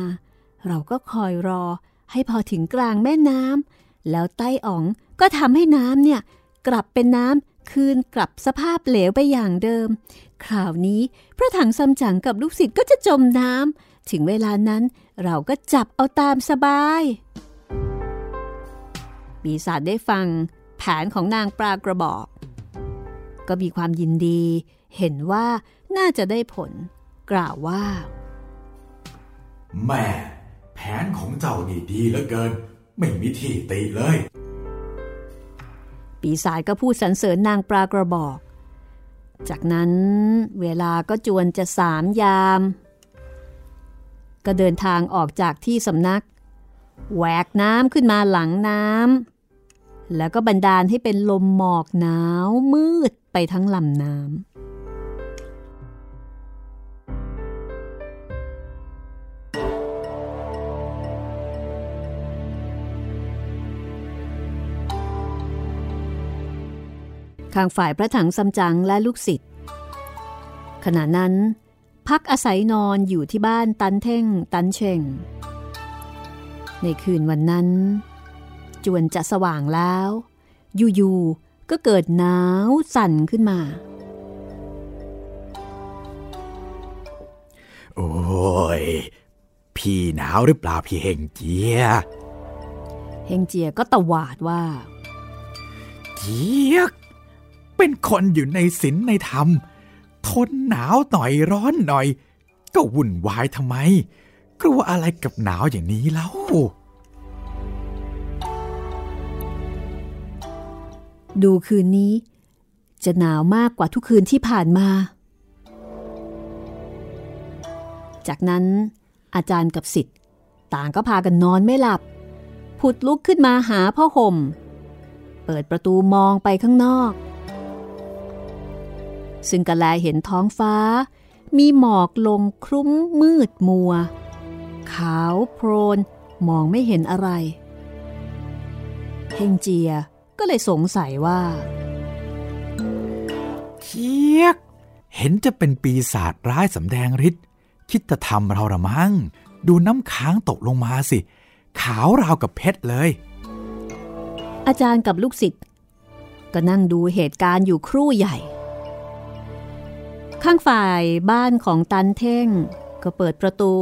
เราก็คอยรอให้พอถึงกลางแม่น้ำแล้วไต้อ๋องก็ทำให้น้ำเนี่ยกลับเป็นน้ำ คืนกลับสภาพเหลวไปอย่างเดิม คราวนี้พระถังซัมจั๋งกับลูกศิษย์ก็จะจมน้ำถึงเวลานั้นเราก็จับเอาตามสบาย ปีศาจได้ฟังแผนของนางปลากระบอก ก็มีความยินดี เห็นว่าน่าจะได้ผล กล่าวว่า แม่ แผนของเจ้านี่ดีเหลือเกิน ไม่มีที่ติเลย ปีศาจก็พูดสรรเสริญนางปลากระบอก จากนั้นเวลาก็จวนจะสามยาม ก็เดินทางออกจากที่สำนัก แหวกน้ำขึ้นมาหลังน้ำแล้วก็บันดาลให้เป็นลมหมอกหนาวมืดไปทั้งลำน้ำ ข้างฝ่ายพระถังซัมจั๋งและลูกศิษย์ขณะนั้น พักอาศัยนอนอยู่ที่บ้านตันเท่งตันเชงในคืนวันนั้น จวนจะสว่างแล้ว อยู่ๆก็เกิดหนาวสั่นขึ้นมา โอ้ย พี่หนาวหรือเปล่าพี่เฮงเจียเฮงเจียก็ตวาดว่า เจียก เป็นคนอยู่ในศีลในธรรม ทนหนาวหน่อยร้อนหน่อย ก็วุ่นวายทำไม กลัวอะไรกับหนาวอย่างนี้เล่า ดูคืนนี้ จะหนาวมากกว่าทุกคืนที่ผ่านมา จากนั้นอาจารย์กับสิทธิ์ต่างก็พากันนอนไม่หลับ ผุดลุกขึ้นมาหาผ้าห่ม เปิดประตูมองไปข้างนอก ซึ่งกะแลเห็นท้องฟ้า มีหมอกลงคลุ้มมืดมัว ขาวโพลนมองไม่เห็นอะไรเฮงเจียก็เลยสงสัยว่าเจียก เห็นจะเป็นปีศาจร้ายสำแดงฤทธิ์คิดจะทำเราละมั้งดูน้ำค้างตกลงมาสิ ขาวราวกับเพชรเลย อาจารย์กับลูกศิษย์ก็นั่งดูเหตุการณ์อยู่ครู่ใหญ่ ข้างฝ่ายบ้านของตันเท่ง ก็เปิดประตู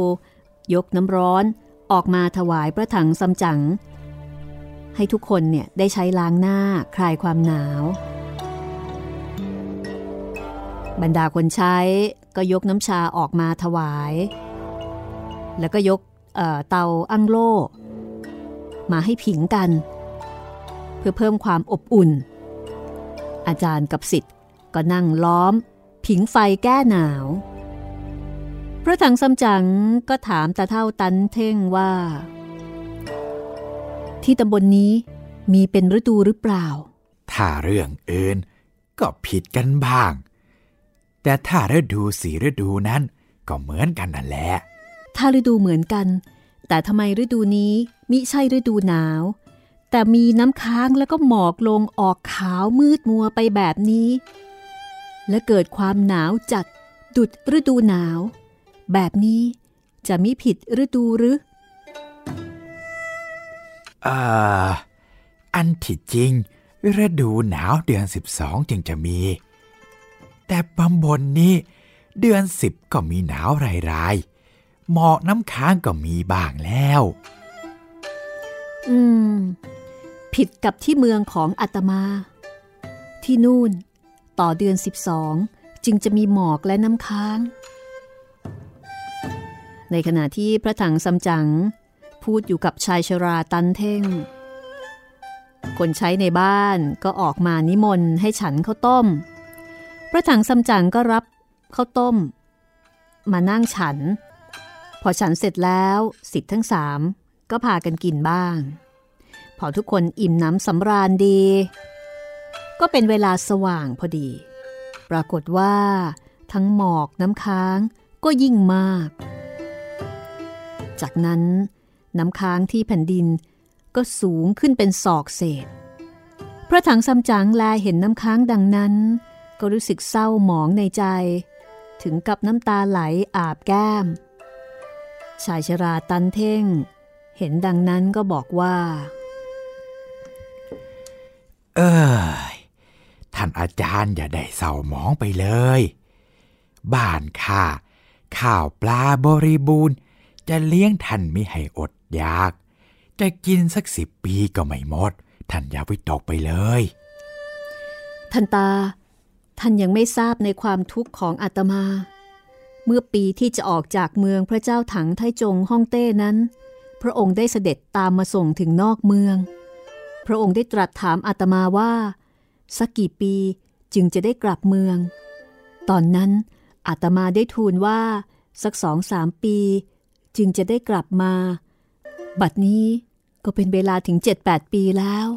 ยกน้ำร้อนออกมาถวายพระถังซัมจั๋งให้ทุกคนเนี่ยได้ใช้ล้างหน้าคลายความหนาว บรรดาคนใช้ก็ยกน้ำชาออกมาถวาย แล้วก็ยกเเตาอั้งโล่มาให้ผิงกัน เพื่อเพิ่มความอบอุ่น อาจารย์กับสิทธิ์ก็นั่งล้อม ผิงไฟแก้หนาว พระถังซัมจั๋งก็ถามตาเท่าตันเท่งว่า ที่ตำบลนนี้มีเป็นฤดูหรือเปล่า ถ้าเรื่องอื่นก็ผิดกันบ้าง แต่ถ้าฤดูสีฤดูนั้นก็เหมือนกันนั่นแหละ ถ้าฤดูเหมือนกัน แต่ทำไมฤดูนี้มิใช่ฤดูหนาว แต่มีน้ำค้างแล้วก็หมอกลงออกขาวมืดมัวไปแบบนี้ และเกิดความหนาวจัดดุดฤดูหนาว แบบนี้จะมิผิดฤดูหรือเอ่ออันที่จริง ฤดูหนาวเดือน 12 จึงจะมี แต่บำบนนี้ เดือน 10 ก็มีหนาวรายๆหมอกน้ำค้างก็มีบ้างแล้ว อืม ผิดกับที่เมืองของอาตมา ที่นู่น ต่อเดือน 12 จึงจะมีหมอกและน้ำค้าง ในขณะที่พระถังซัมจั๋งพูดอยู่กับชายชราตันเท่ง คนใช้ในบ้านก็ออกมานิมนต์ให้ฉันข้าวต้ม พระถังซัมจั๋งก็รับข้าวต้ม มานั่งฉัน พอฉันเสร็จแล้วสิทธิ์ทั้งสามก็พากันกินบ้าง พอทุกคนอิ่มน้ำสำราญดี ก็เป็นเวลาสว่างพอดี ปรากฏว่า ทั้งหมอกน้ำค้างก็ยิ่งมาก จากนั้นน้ำค้างที่แผ่นดินก็สูงขึ้นเป็นศอกเศษ พระถังซัมจั๋งแลเห็นน้ำค้างดังนั้น ก็รู้สึกเศร้าหมองในใจ ถึงกับน้ำตาไหลอาบแก้ม ชายชราตันเท่ง เห็นดังนั้นก็บอกว่า เออ ท่านอาจารย์อย่าได้เศร้าหมองไปเลย บ้านข้าข้าวปลาบริบูรณ์ จะเลี้ยงท่านไม่ให้อดอยาก จะกินสักสิบปีก็ไม่หมด ท่านอย่าวิตกไปเลย ท่านตา ท่านยังไม่ทราบในความทุกข์ของอาตมา เมื่อปีที่จะออกจากเมืองพระเจ้าถังไทจงฮ่องเต้นั้น พระองค์ได้เสด็จตามมาส่งถึงนอกเมือง พระองค์ได้ตรัสถามอาตมาว่า สักกี่ปีจึงจะได้กลับเมือง ตอนนั้นอาตมาได้ทูลว่า สักสองสามปี จึงจะได้กลับมา บัดนี้ก็เป็นเวลาถึงเจ็ดแปดปีแล้ว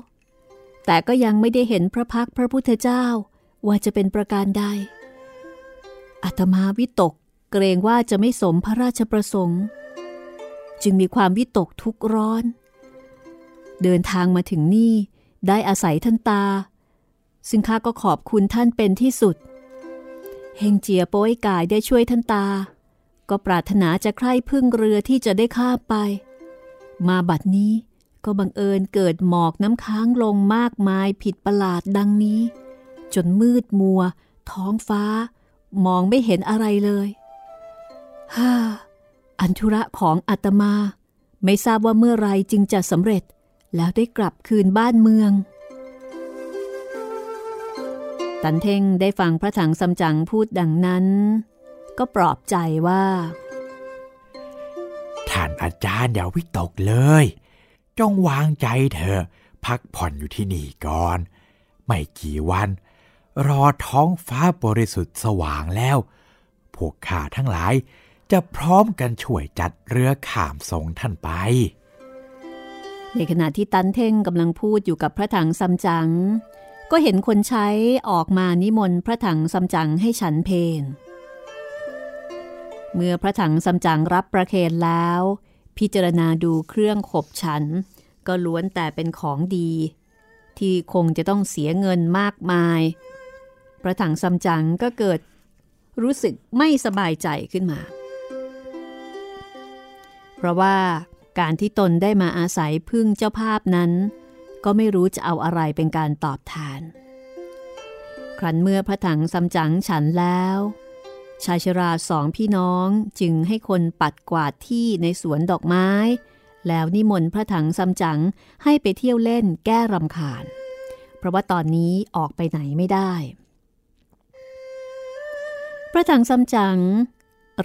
แต่ก็ยังไม่ได้เห็นพระพักพระพุทธเจ้าว่าจะเป็นประการใดอาตมาวิตกเกรงว่าจะไม่สมพระราชประสงค์ จึงมีความวิตกทุกร้อน เดินทางมาถึงนี่ได้อาศัยท่านตา ซึ่งข้าก็ขอบคุณท่านเป็นที่สุด เฮงเจียโป้ยกายได้ช่วยท่านตา ก็ปรารถนาจะใคร่พึ่งเรือที่จะได้ข้ามไป มาบัดนี้ก็บังเอิญเกิดหมอกน้ำค้างลงมากมายผิดประหลาดดังนี้ จนมืดมัว ท้องฟ้า มองไม่เห็นอะไรเลยฮ่าอันธุระของอาตมา ไม่ทราบว่าเมื่อไรจึงจะสำเร็จ แล้วได้กลับคืนบ้านเมือง ตันเท่งได้ฟังพระถังซัมจั๋งพูดดังนั้น ก็ปลอบใจว่า ท่านอาจารย์อย่าวิตกเลย จงวางใจเถอะพักผ่อนอยู่ที่นี่ก่อน ไม่กี่วัน รอท้องฟ้าบริสุทธิ์สว่างแล้ว พวกข้าทั้งหลายจะพร้อมกันช่วยจัดเรือข่ามส่งท่านไป ในขณะที่ตันเท่งกำลังพูดอยู่กับพระถังซัมจั๋ง ก็เห็นคนใช้ออกมานิมนต์พระถังซัมจั๋งให้ฉันเพนเมื่อพระถังซัมจั๋งรับประเคนแล้ว พิจารณาดูเครื่องขบฉัน ก็ล้วนแต่เป็นของดี ที่คงจะต้องเสียเงินมากมาย พระถังซัมจั๋งก็เกิด รู้สึกไม่สบายใจขึ้นมา เพราะว่าการที่ตนได้มาอาศัยพึ่งเจ้าภาพนั้น ก็ไม่รู้จะเอาอะไรเป็นการตอบแทน ครั้นเมื่อพระถังซัมจั๋งฉันแล้ว ชายชราสองพี่น้องจึงให้คนปัดกวาดที่ในสวนดอกไม้ แล้วนิมนต์พระถังซัมจั๋งให้ไปเที่ยวเล่นแก้รำคาญ เพราะว่าตอนนี้ออกไปไหนไม่ได้ พระถังซัมจั๋ง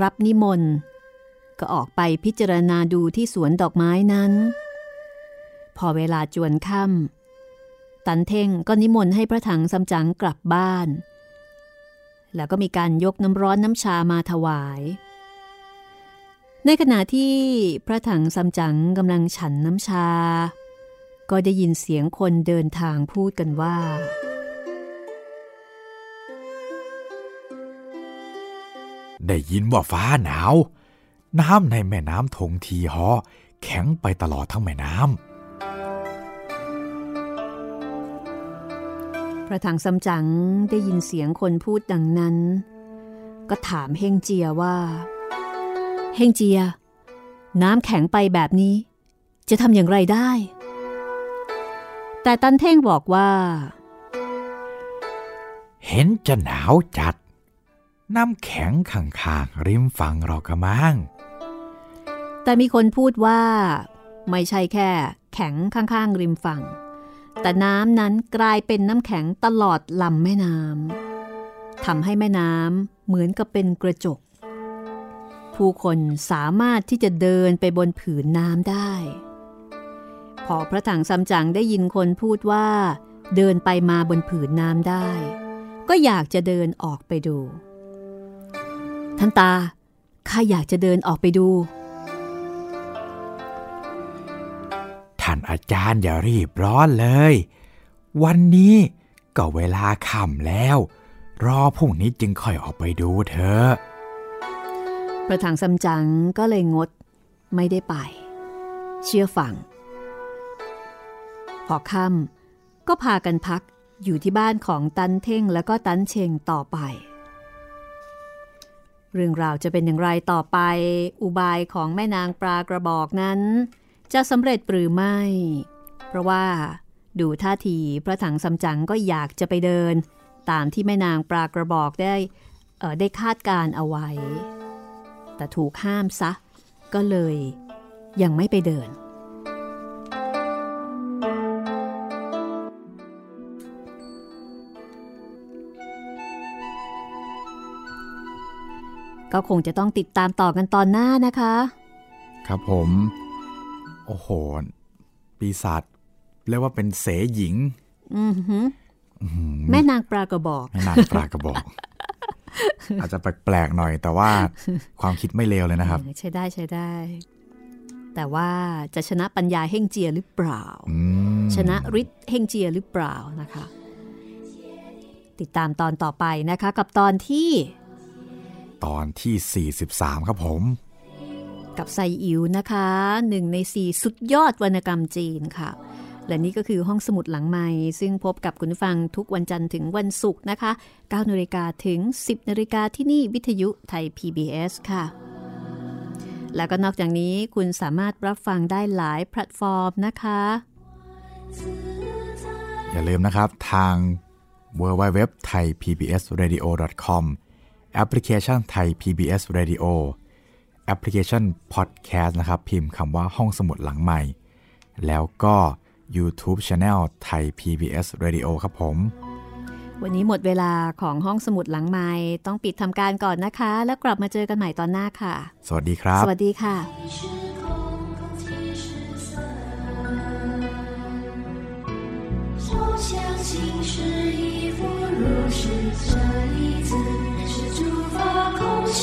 รับนิมนต์ก็ออกไปพิจารณาดูที่สวนดอกไม้นั้น พอเวลาจวนค่ำตันเท่งก็นิมนต์ให้พระถังซัมจั๋งกลับบ้าน แล้วก็มีการยกน้ำร้อนน้ำชามาถวาย ในขณะที่พระถังซัมจั๋งกำลังฉันน้ำชา ก็ได้ยินเสียงคนเดินทางพูดกันว่าได้ยินว่าฟ้าหนาว น้ำในแม่น้ำทงทีฮอแข็งไปตลอดทั้งแม่น้ำ พระถังซัมจั๋งได้ยินเสียงคนพูดดังนั้น ก็ถามเฮงเจียว่า เฮงเจีย น้ำแข็งไปแบบนี้ จะทำอย่างไรได้ แต่ตันเท่งบอกว่าำเห็นจะหนาวจัด น้ำแข็งข้างๆริมฝั่งเรากระมังแต่มีคนพูดว่า ไม่ใช่แค่ แข็งข้างๆริมฝั่ง แต่น้ำนั้นกลายเป็นน้ำแข็งตลอดลำแม่น้ำทำให้แม่น้ำเหมือนกับเป็นกระจก ผู้คนสามารถที่จะเดินไปบนผืนน้ำได้ พอพระถังซัมจั๋งได้ยินคนพูดว่า เดินไปมาบนผืนน้ำได้ ก็อยากจะเดินออกไปดู ท่านตาข้าอยากจะเดินออกไปดู อาจารย์อย่ารีบร้อนเลย วันนี้ก็เวลาค่ำแล้ว รอพรุ่งนี้จึงค่อยออกไปดูเถอะพระถังซัมจั๋งก็เลยงดไม่ได้ไป เชื่อฟัง พอค่ำก็พากันพักอยู่ที่บ้านของตันเท่งแล้วก็ตันเชงต่อไป เรื่องราวจะเป็นอย่างไรต่อไป อุบายของแม่นางปลากระบอกนั้น จะสำเร็จหรือไม่ เพราะว่าดูท่าทีพระถังซัมจั๋งก็อยากจะไปเดิน ตามที่แม่นางปลากระบอกได้ได้คาดการเอาไว้ แต่ถูกห้ามซะ ก็เลยยังไม่ไปเดิน ก็คงจะต้องติดตามต่อกันตอนหน้านะคะ ครับผม โอ้โห ปีศาจเรียกว่าเป็นเสหญิงอือหืออื้อหือแม่นางปลากระบอก แม่นางปลากระบอก อาจจะแปลกๆหน่อย แต่ว่าความคิดไม่เลวเลยนะครับ ใช้ได้ใช้ได้ แต่ว่าจะชนะปัญญาเฮ่งเจียหรือเปล่าอืมชนะฤทธิ์เฮ่งเจียหรือเปล่านะคะ ติดตามตอนต่อไปนะคะ กับตอนที่ ตอนที่ 43 ครับผม กับไซอิ๋วนะคะหนึ่งในสี่สุดยอดวรรณกรรมจีนค่ะ และนี่ก็คือห้องสมุดหลังใหม่ ซึ่งพบกับคุณฟังทุกวันจันทร์ถึงวันศุกร์นะคะ9นาฬิกาถึง 10นาฬิกาที่นี่วิทยุไทย PBS ค่ะ แล้วก็นอกจากนี้คุณสามารถรับฟังได้หลายแพลตฟอร์มนะคะ อย่าลืมนะครับทาง w w w t h a i PBS Radio com แอปพลิเคชันไทย PBS Radio แอปพลิเคชัน Podcast นะครับ พิมพ์คำว่าห้องสมุดหลังใหม่ แล้วก็ YouTube Channel ไทย PBS Radio ครับผม วันนี้หมดเวลาของห้องสมุดหลังไม้ต้องปิดทำการก่อนนะคะ แล้วกลับมาเจอกันใหม่ตอนหน้าค่ะ สวัสดีครับ สวัสดีค่ะ 时空空气失色，手相心是一幅如是舍利子，是诸法空相